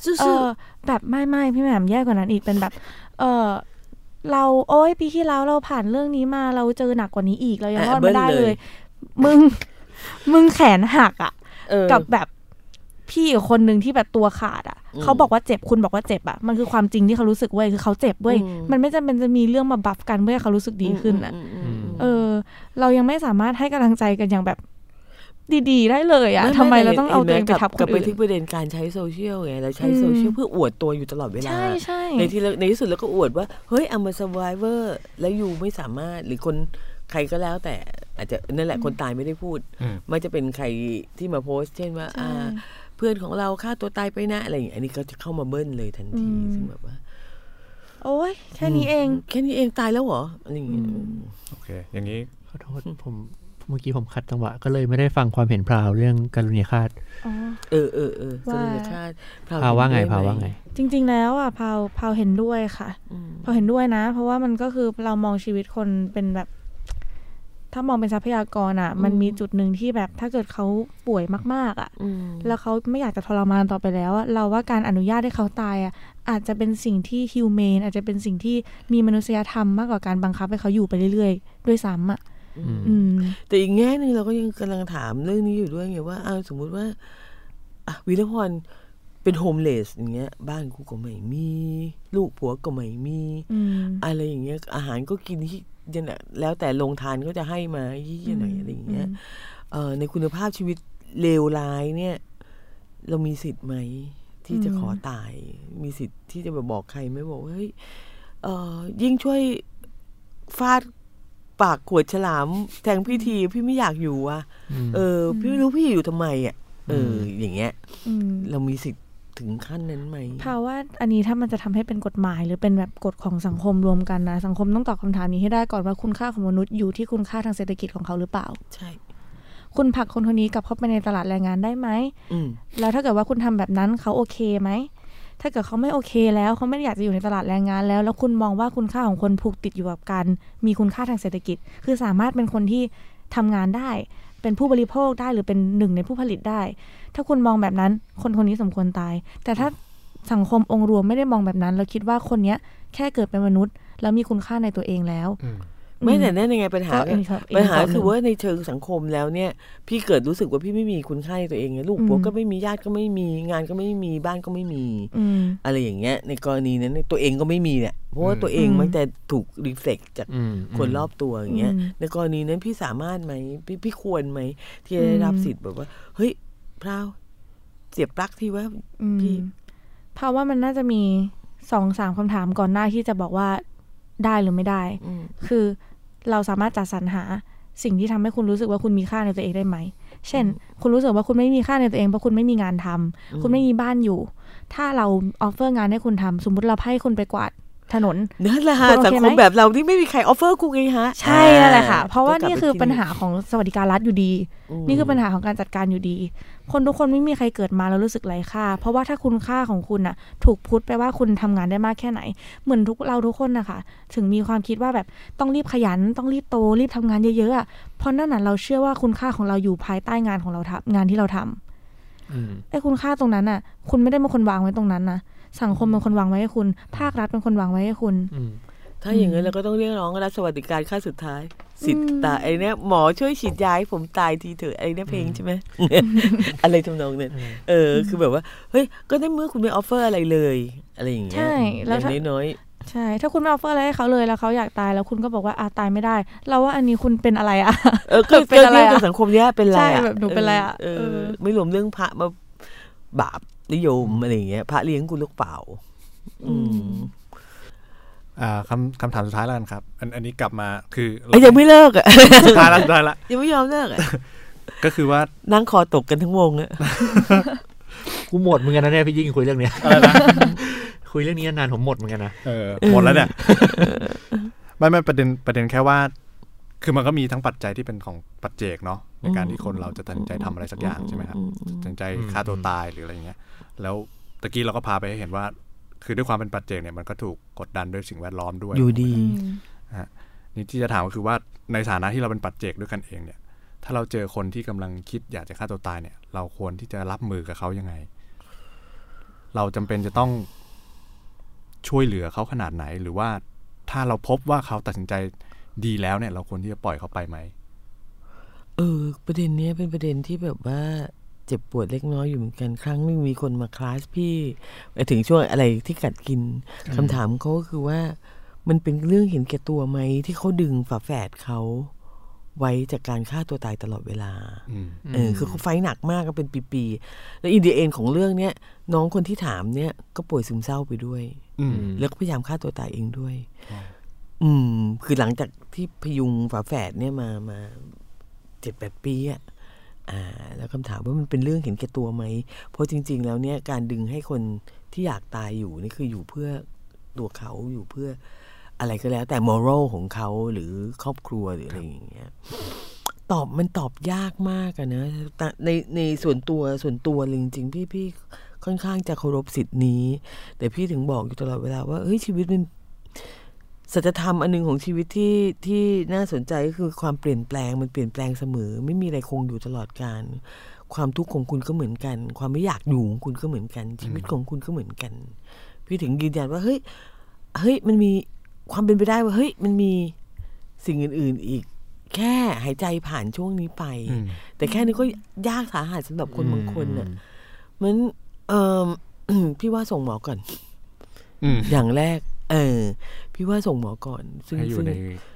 สู้เออแบบไม่ไม่พี่แหม่มแย่กว่านั้นอีกเป็นแบบ เออเราโอ้ยปีที่แล้วเราผ่านเรื่องนี้มาเราเจอหนักกว่านี้อีกเรายังรอดมาได้เลย มึง มึงแขนหักอะเออกับแบบ พี่อีกคนหนึ่งที่แบบตัวขาดอะอืมเขาบอกว่าเจ็บคุณบอกว่าเจ็บอะมันคือความจริงที่เขารู้สึกเว้ยคือเขาเจ็บเว้ยอืมมันไม่จำเป็นจะมีเรื่องมาบัฟกันเพื่อให้เขารู้สึกดีขึ้นอะมมมเออ เรายังไม่สามารถให้กำลังใจกันอย่างแบบดีๆ ได้เลยอะไม่ทำไมแต่เราต้องเอาตัวเองไปห็นหมทับคกลันบไปอื่นที่ประเด็นการใช้โซเชียลไงเราใช้อืมโซเชียลเพื่ออวดตัวอยู่ตลอดเวลา ใช่ใช่ในที่ในที่สุดแล้วก็อวดว่า เฮ้ยเอามา survivor แล้วอยู่ไม่สามารถหรือคนใครก็แล้วแต่อาจจะนั่นแหละคนตายไม่ได้พูดอืมไม่จะเป็นใครที่มาโพสต์ เช่นว่าใช่อ่า เพื่อนของเราฆ่าตัวตายไปนะอะไรอย่างเงี้ยอันนี้ก็จะเข้ามาเบิ้ลเลยทันทีอืมซึ่งแบบว่า โอ้ยแค่นี้เอง แค่นี้เองตายแล้วเหรออะไรอย่างเงี้ยโอเค อย่างนี้ขอโทษผมเมื่อกี้ผมคัดจังหวะก็เลยไม่ได้ฟังความเห็นพราวเรื่องการุณยฆาตอ๋อเออเออเออว่ากรุณาชาติพราวว่าไงเห็นพราวด้ว่าหมไง จริง ๆ แล้วอะพาวพาวเห็นด้วยค่ะอืมพาวเห็นด้วยนะ เพราะว่ามันก็คือเรามองชีวิตคนเป็นแบบ ถ้ามองเป็นทรัพยากรอะ มันมีจุดหนึ่งที่แบบถ้าเกิดเขาป่วยมาก ๆ อะอืมแล้วเขาไม่อยากจะทรมานต่อไปแล้วอะเราว่าการอนุญาตให้เขาตายอะอาจจะเป็นสิ่งที่ฮิวแมนอาจจะเป็นสิ่งที่มีมนุษยธรรมมากกว่าการบังคับให้เขาอยู่ไปเรื่อยๆ ด้วยซ้ำอะอืมอืมแต่อีกแง่หนึ่งเราก็ยังกำลังถามเรื่องนี้อยู่ด้วยไงว่าอ้าวสมมุติว่าอะวิรพรเป็นโฮมเลสอย่างเงี้ย บ้านกูก็ไม่มี ลูกผัวก็ไม่มีอืมอะไรอย่างเงี้ย อาหารก็กินที่ ยันน่ะแล้วแต่โรงทานก็จะให้มายี่ๆหน่อยอะไรอย่างเงี้ยเอ่อในคุณภาพชีวิตเลวร้ายเนี่ย เรามีสิทธิ์ไหม ที่จะอืมขอตาย มีสิทธิ์ที่จะไปบอกใครไหม่บอกว่าเฮ้ยเอ่อยิ่งช่วยฟาดปากขวดฉลามแทงพี่ทีพี่ไม่อยากอยู่อะ เออ พี่ไม่รู้พี่อยู่ทำไมอะเออ อย่างเงี้ยอืมเรามีสิทธิ์ ถึงขั้นนั้นไหมพาว่าอันนี้ถ้ามันจะทำให้เป็นกฎหมาย หรือเป็นแบบกฎของสังคมรวมกันนะ สังคมต้องตอบคำถามนี้ให้ได้ก่อนว่าคุณค่าของมนุษย์อยู่ที่คุณค่าทางเศรษฐกิจของเขาหรือเปล่า ใช่ คุณผลักคนคนนี้กลับเข้าไปในตลาดแรงงานได้ไหมแล้วถ้าเกิดว่าคุณทำแบบนั้นเขาโอเคไหมถ้าเกิดเขาไม่โอเคแล้วเขาไม่อยากจะอยู่ในตลาดแรงงานแล้ว แล้วคุณมองว่าคุณค่าของคนผูกติดอยู่กับการมีคุณค่าทางเศรษฐกิจ คือสามารถเป็นคนที่ทำงานได้ เป็นผู้บริโภคได้หรือเป็นหนึ่งในผู้ผลิตได้ ถ้าคุณมองแบบนั้น คนคนนี้สมควรตาย แต่ถ้าสังคมองค์รวมไม่ได้มองแบบนั้น เราคิดว่าคนเนี้ยแค่เกิดเป็นมนุษย์ แล้วมีคุณค่าในตัวเองแล้ว ไม่แต่นั่นยังไงปัญหาก็ก็อีกครับอีกปัญหาแบบหนึ่งคือว่าในเชิงสังคมแล้วเนี่ย พี่เกิดรู้สึกว่าพี่ไม่มีคุณค่าในตัวเองไงลูกอืมผัวก็ไม่มีญาติก็ไม่มีงานก็ไม่มีบ้านก็ไม่มีอืมอะไรอย่างเงี้ย ในกรณีนั้นตัวเองก็ไม่มีเนี่ยเพราะว่าอืมตัวเองอืมมันจะถูกรีเฟล็กจากอืมคนรอบตัวอย่างเงี้ยอืมในกรณีนั้นพี่สามารถไหมพี่พี่ควรไหมที่จะได้รับอืมสิทธิ์แบบว่า เฮ้ยพราวเสียบปลั๊กที่ว่าอืมพี่เพราะว่ามันน่าจะมีสองสามคำถามก่อนหน้าที่จะบอกว่าได้หรือไม่ได้อืมคือ เราสามารถจัดสรรหาสิ่งที่ทำให้คุณรู้สึกว่าคุณมีค่าในตัวเองได้ไหม เช่น คุณรู้สึกว่าคุณไม่มีค่าในตัวเองเพราะคุณไม่มีงานทำคุณไม่มีบ้านอยู่ ถ้าเรา offer งานให้คุณทำสมมุติเราให้คุณไปกวาด ถนนนั่นแหละฮะคุณโอเคสังคไหมมแบบเราที่ไม่มีใคร offer กูไงฮะ ใช่นั่นแหละค่ะอ่เพราะว่าก็กลับนี่ไปคือที่ปัญหาของสวัสดิการรัฐอยู่ดีมนี่คือปัญหาของการจัดการอยู่ดี คนทุกคนไม่มีใครเกิดมาแล้วรู้สึกไร้ค่า เพราะว่าถ้าคุณค่าของคุณน่ะถูกพูดไปว่าคุณทำงานได้มากแค่ไหน เหมือนทุกเราทุกคนนะคะถึงมีความคิดว่าแบบต้องรีบขยัน ต้องรีบโตรีบทำงานเยอะๆอะเพราะนั่นน่ะเราเชื่อว่าคุณค่าของเราอยู่ภายใต้งานของเราทำงานที่เราทำอืมไอ้คุณค่าตรงนั้นน่ะ คุณไม่ได้เป็นคนวางไว้ตรงนั้นนะ สังคมเป็นคนวางไว้ให้คุณ ภาครัฐเป็นคนวางไว้ให้คุณอืมถ้าอย่างนั้นเราก็ต้องเรียกร้องรัฐสวัสดิการขั้นสุดท้าย สิทธิ์อืมตายไอ้เนี่ยหมอช่วยฉีดยาให้ผมตายทีเถอะไอ้เนี่ยเพลงใช่ไหมอะไรทำนองนั้นเออ คือแบบว่าเฮ้ยก็ได้เมื่อคุณไม่ offer อะไรเลย อะไรอย่างเงี้ยใช่แล้วอย่าถ้างน้อยใช่ ถ้าคุณไม่ offer อะไรให้เขาเลยแล้วเขาอยากตายแล้วคุณก็บอกว่าอะตายไม่ได้ เราว่าอันนี้คุณเป็นอะไรอะๆเออก็เป็นอะไรอะก็เยกสังคมเนี้ยเป็นไรใช่อะแบบหนูเป็นไรอะเออเออไม่รวมเรื่องพระมาบาป นิยมอะไรอย่างเงี้ยพระเลี้ยงกูลูกเปล่า อืมอ่าคำคำถามสุดท้ายแล้วกันครับ อันอันนี้กลับมาคือไอ้ยังไม่เลิกอะสุดท้ายแล้วสุดท้ายละยังไม่ยอมเลิกอะก็คือว่านั่งคอตกกันทั้งวงอะกูหมดเหมือนกันนะเนี่ยพี่ยิ่งคุยเรื่องเนี้ยอะไรนะคุยเรื่องนี้นานผมหมดเหมือนกันนะเออหมดแล้วเนี่ยไม่ไม่ประเด็นประเด็นแค่ว่า คือมันก็มีทั้งปัจจัยที่เป็นของปัจเจกเนาะในการที่คนเราจะตัดสินใจทำอะไรสักอย่างใช่ไหมครับตัดสินใจฆ่าตัวตายหรืออะไรเงี้ย แล้วตะกี้เราก็พาไปให้เห็นว่า คือด้วยความเป็นปัจเจกเนี่ยมันก็ถูกกดดันด้วยสิ่งแวดล้อมด้วยอยู่ดีนี่ที่จะถามก็คือว่าในฐานะที่เราเป็นปัจเจกด้วยกันเองเนี่ย ถ้าเราเจอคนที่กำลังคิดอยากจะฆ่าตัวตายเนี่ย เราควรที่จะรับมือกับเขายังไง เราจำเป็นจะต้องช่วยเหลือเขาขนาดไหน หรือว่าถ้าเราพบว่าเขาตัดสินใจดีแล้วเนี่ย เราควรที่จะปล่อยเขาไปไหมเออ ประเด็นเนี้ยเป็นประเด็นที่แบบว่าเจ็บปวดเล็กน้อยอยู่เหมือนกันครั้งหนึงมีคนมาคลาสพี่ไปถึงช่วงอะไรที่กัดกินคำถามเขาก็คือว่า มันเป็นเรื่องเห็นแก่ตัวไหมที่เขาดึงฝาแฝดเขาไว้จากการฆ่าตัวตายตลอดเวลาอืมเออคือเขาไฟท์หนักมากก็เป็นปีๆ แล้วอินเดียเอนของเรื่องเนี้ยน้องคนที่ถามเนี่ยก็ป่วยซึมเศร้าไปด้วยอืมแล้วก็พยายามฆ่าตัวตายเองด้วยอ๋ออืม คือหลังจากที่พยุงฝาแฝดเนี่ยมามาเจ็ดแปดปีอะ อ่าแล้วคำถามว่ามันเป็นเรื่องเห็นแก่ตัวไหมเพราะจริง ๆ แล้วเนี่ยการดึงให้คนที่อยากตายอยู่นี่คืออยู่เพื่อตัวเขาอยู่เพื่ออะไรก็แล้ว แต่มอรัลของเขาหรือครอบครัวหรืออะไรอย่างเงี้ยตอบมันตอบยากมากอะนะแต่ในในส่วนตัวส่วนตัวเลยจริงๆพี่พี่ค่อนข้างจะเคารพสิทธิ์นี้ แต่พี่ถึงบอกอยู่ตลอดเวลาว่าเฮ้ยชีวิตมัน สัจธรรมอันหนึงของชีวิตที่ที่น่าสนใจก็คือความเปลี่ยนแปลงมันเปลี่ยนแปลงเสมอ ไม่มีอะไรคงอยู่ตลอดการ ความทุกข์ของคุณก็เหมือนกัน ความไม่อยากอยู่ของคุณก็เหมือนกัน ชีวิตของคุณก็เหมือนกัน พี่ถึงยืนยันว่าเฮ้ยเฮ้ยมันมีความเป็นไปได้ว่าเฮ้ยมันมีสิ่งอื่น ๆอีก แค่หายใจผ่านช่วงนี้ไปอืมแต่แค่นี้ก็ยากสาหัสสำหรับคนบางคนน่ะมันเออพี่ว่าส่งหมอก่อนอืมอย่างแรก เออพี่ว่าส่งหมอก่อน ซึ่งให้อยู่ซึ่งใน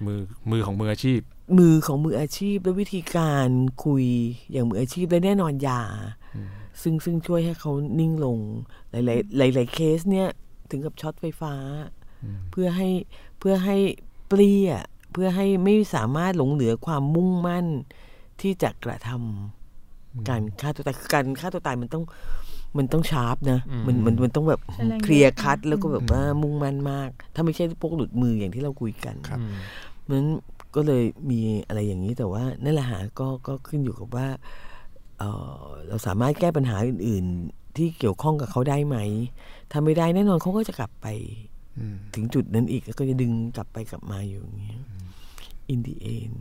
มือมือของมืออาชีพ มือของมืออาชีพและวิธีการคุยอย่างมืออาชีพและแน่นอนยา ซึ่งซึ่งช่วยให้เขานิ่งลง หลาย ๆ หลาย ๆ เคสเนี่ย ถึงกับช็อตไฟฟ้า เพื่อให้เพื่อให้เปลี่ยเพื่อให้ไม่สามารถหลงเหลือความมุ่งมั่นที่จะกระทำการฆ่าตัวตายคือการฆ่าตัวตายมันต้อง มันต้อง sharp นะมันมันมันต้องแบบใช้แรงเยอะ clear cut แล้วก็แบบว่ามุ่งมั่นมาก ถ้าไม่ใช่พวกหลุดมืออย่างที่เราคุยกันครับนั้นก็เลยมีอะไรอย่างนี้แต่ว่านั่นแหละหาก็ก็ขึ้นอยู่กับว่าเออเราสามารถแก้ปัญหาอื่น ๆ ที่เกี่ยวข้องกับเขาได้ไหมถ้าไม่ได้แน่นอนเขาก็จะกลับไปอืมถึงจุดนั้นอีกแล้วก็จะดึงกลับไปกลับมาอยู่อย่างเงี้ยอินดีเอ็น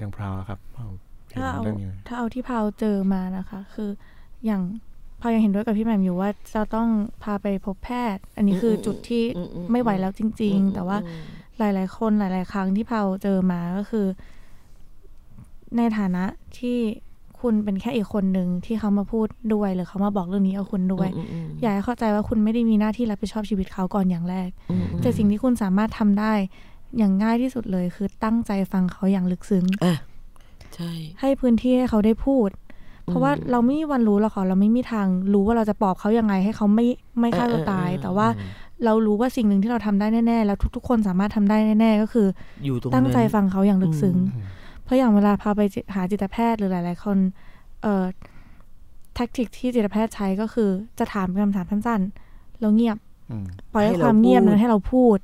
ยังพราวครับเอาเห็นถ้าเอาเรื่องนี้ไหมถ้าเอาที่พาวเจอมานะคะ คืออย่าง พาวยังเห็นด้วยกับพี่แหม่มอยู่ว่าจะต้องพาไปพบแพทย์ อันนี้คือจุดที่ไม่ไหวแล้วจริง ๆ แต่ว่าหลาย ๆ คนหลาย ๆ ครั้งที่เผาเจอมาก็คือ ในฐานะที่คุณเป็นแค่อีกคนหนึ่งที่เขามาพูดด้วยหรือเขามาบอกเรื่องนี้กับคุณด้วยอืมอืมอยากให้เข้าใจว่าคุณไม่ได้มีหน้าที่รับผิดชอบชีวิตเขาก่อนอย่างแรกอืมอืมแต่สิ่งที่คุณสามารถทำได้อย่างง่ายที่สุดเลยคือตั้งใจฟังเขาอย่างลึกซึ้งอะใช่ ให้พื้นที่ให้เขาได้พูด เพราะว่าอืมเราไม่มีวันรู้หรอกค่ะเราไม่มีทางรู้ว่าเราจะปลอบเขายังไงให้เขาไม่ไม่ฆ่าตัวตายเออเออเออแต่ว่าเรารู้ว่าสิ่งหนึ่งที่เราทำได้แน่ๆ แล้วทุก ๆ คนสามารถทำได้แน่ๆ ก็คืออยู่ตรงนั้นตั้งใจฟังเขาอย่างลึกซึ้งอืมเพราะอย่างเวลาพาไปจิหาจิตแพทย์หรือหลาย ๆ คน เอ่อแท็กติกที่จิตแพทย์ใช้ก็คือจะถามคำถามสั้นๆแล้วเงียบอืมปล่อยให้ให้คเราวามเงียบพูดนั้นให้เราพูด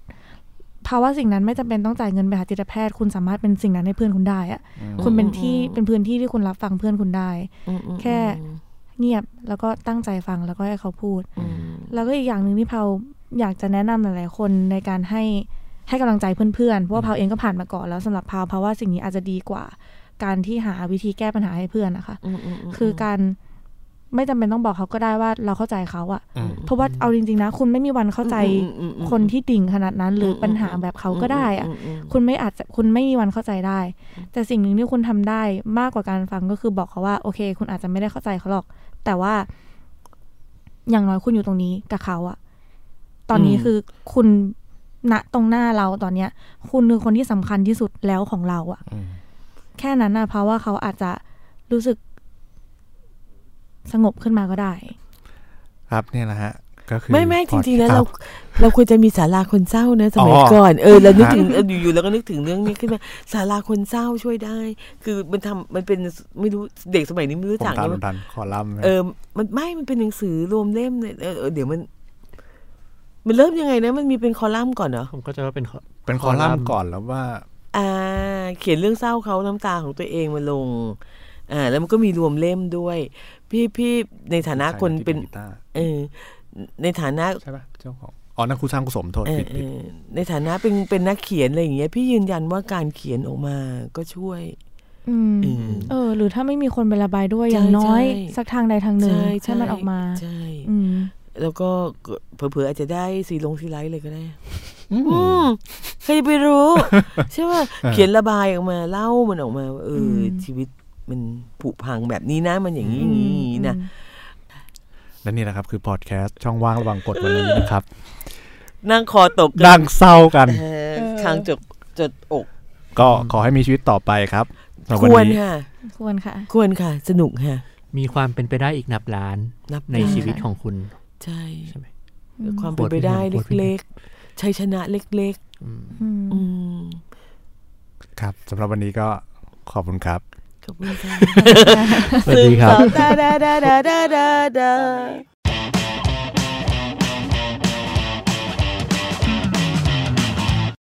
ภาวะสิ่งนั้นไม่จำเป็นต้องจ่ายเงินไปหาจิตแพทย์คุณสามารถเป็นสิ่งนั้นให้เพื่อนคุณได้อะอืมคุณเป็นที่เป็นพื้นที่ที่คุณรับฟังเพื่อนคุณได้อืมอืมแค่เงียบแล้วก็ตั้งใจฟังแล้วก็ให้เขาพูดอืมแล้วก็อีกอย่างหนึ่งที่เพาอยากจะแนะนำหลาย ๆ คนในการให้ให้กำลังใจเพื่อน ๆ เพราะว่าเพาเองก็ผ่านมาก่อนแล้วสำหรับเพาเพราะว่าสิ่งนี้อาจจะดีกว่า การที่หาวิธีแก้ปัญหาให้เพื่อนนะคะอืมอืมมคือการ ไม่จำเป็นต้องบอกเขาก็ได้ว่าเราเข้าใจเขาอะอืมเพราะว่าเอาจริงๆนะ คุณไม่มีวันเข้าใจอืมอืมอืมคนที่ดิ่งขนาดนั้น หรืออมปัญหาแบบเขาก็ได้อะมอืมคุณไม่อาจจะคุณไม่มีวันเข้าใจได้ แต่สิ่งหนึ่งที่คุณทำได้มากกว่าการฟังก็คือบอกเขาว่าโอเค คุณอาจจะไม่ได้เข้าใจเขาหรอก แต่ว่า อย่างน้อยคุณอยู่ตรงนี้กับเขาอะตอนนี้คือคุณณตรงหน้าเราตอนเนี้ย คุณคือคนที่สำคัญที่สุดแล้วของเราอะอืมแค่นั้นนะเพราะว่าเขาอาจจะรู้สึก สงบขึ้นมาก็ได้ ครับเนี่ยนะฮะก็คือไม่ไม่จริงๆแล้วคเราบเราควรจะมีศาลาคนเศร้านะสมัยอ๋อก่อนเออเรานึกถึงเอออยู่ๆแล้วก็นึกถึงเรื่องนี้ขึ้นมาศาลาคนเศร้าช่วยได้ คือมันทำมันเป็นไม่รู้เด็กสมัยนี้ไม่รู้ผมจักทันนะผมทันคอลัมน์เออมันไม่มันเป็นหนังสือรวมเล่มเนี่ยเออเออเดี๋ยวมัน มันเริ่มยังไงนะ มันมีเป็นคอลัมน์ก่อนเหรอผมก็จะว่าเป็นข้อเป็นคอลัมน์ก่อนแล้วว่า อ่า เขียนเรื่องเศร้าเขาน้ำตาของตัวเองมาลงอ่าแล้วมันก็มีรวมเล่มด้วย พี่พี่ในฐานะคนเป็นกีตาร์เออในฐานะใช่ปะเจ้าของอ๋อนั่นครูสร้างกุศลโทษเออผิดเอผิดอในฐานะเป็นเป็นนักเขียนอะไรอย่างเงี้ยพี่ยืนยันว่าการเขียนออกมาก็ช่วยอืมอืมเออ หรือถ้าไม่มีคนไประบายด้วยใช่อย่างน้อยใช่สักทางใดทางหนึ่งใช่ให้มันออกมาใช่อืมแล้วก็เผลอๆอาจจะได้ซีรงซีไรต์เลยก็ได้อืมใครจะไปรู้ ใช่ป่ะเขียนระบายออกมาเล่ามันออกมาว่าเอออมชีวิต มันผุพังแบบนี้นะมันอย่างนี้อย่างนี้อย่างนี้นะและนี่นะครับคือพอดแคสต์ช่องว่างระหว่างกฎวันนี้นะครับ นั่งคอตกดังเศร้ากันเออคางจดจดอก ก็ขอให้มีชีวิตต่อไปครับสำหรับควันวรนี้ค่ะ ควรค่ะ ควรค่ะ สนุกค่ะ มีความเป็นไปได้อีกนับล้านนับในได้ชีวิตของคุณ ใช่ใช่ไหมความเป็นไปได้โคตรพี่แหม่มโคตรพี่แหม่มเล็กๆชัยชนะเล็กอืมอืมๆอืมครับสำหรับวันนี้ก็ขอบคุณครับขอบคุณค่ะ สวัสดีครับ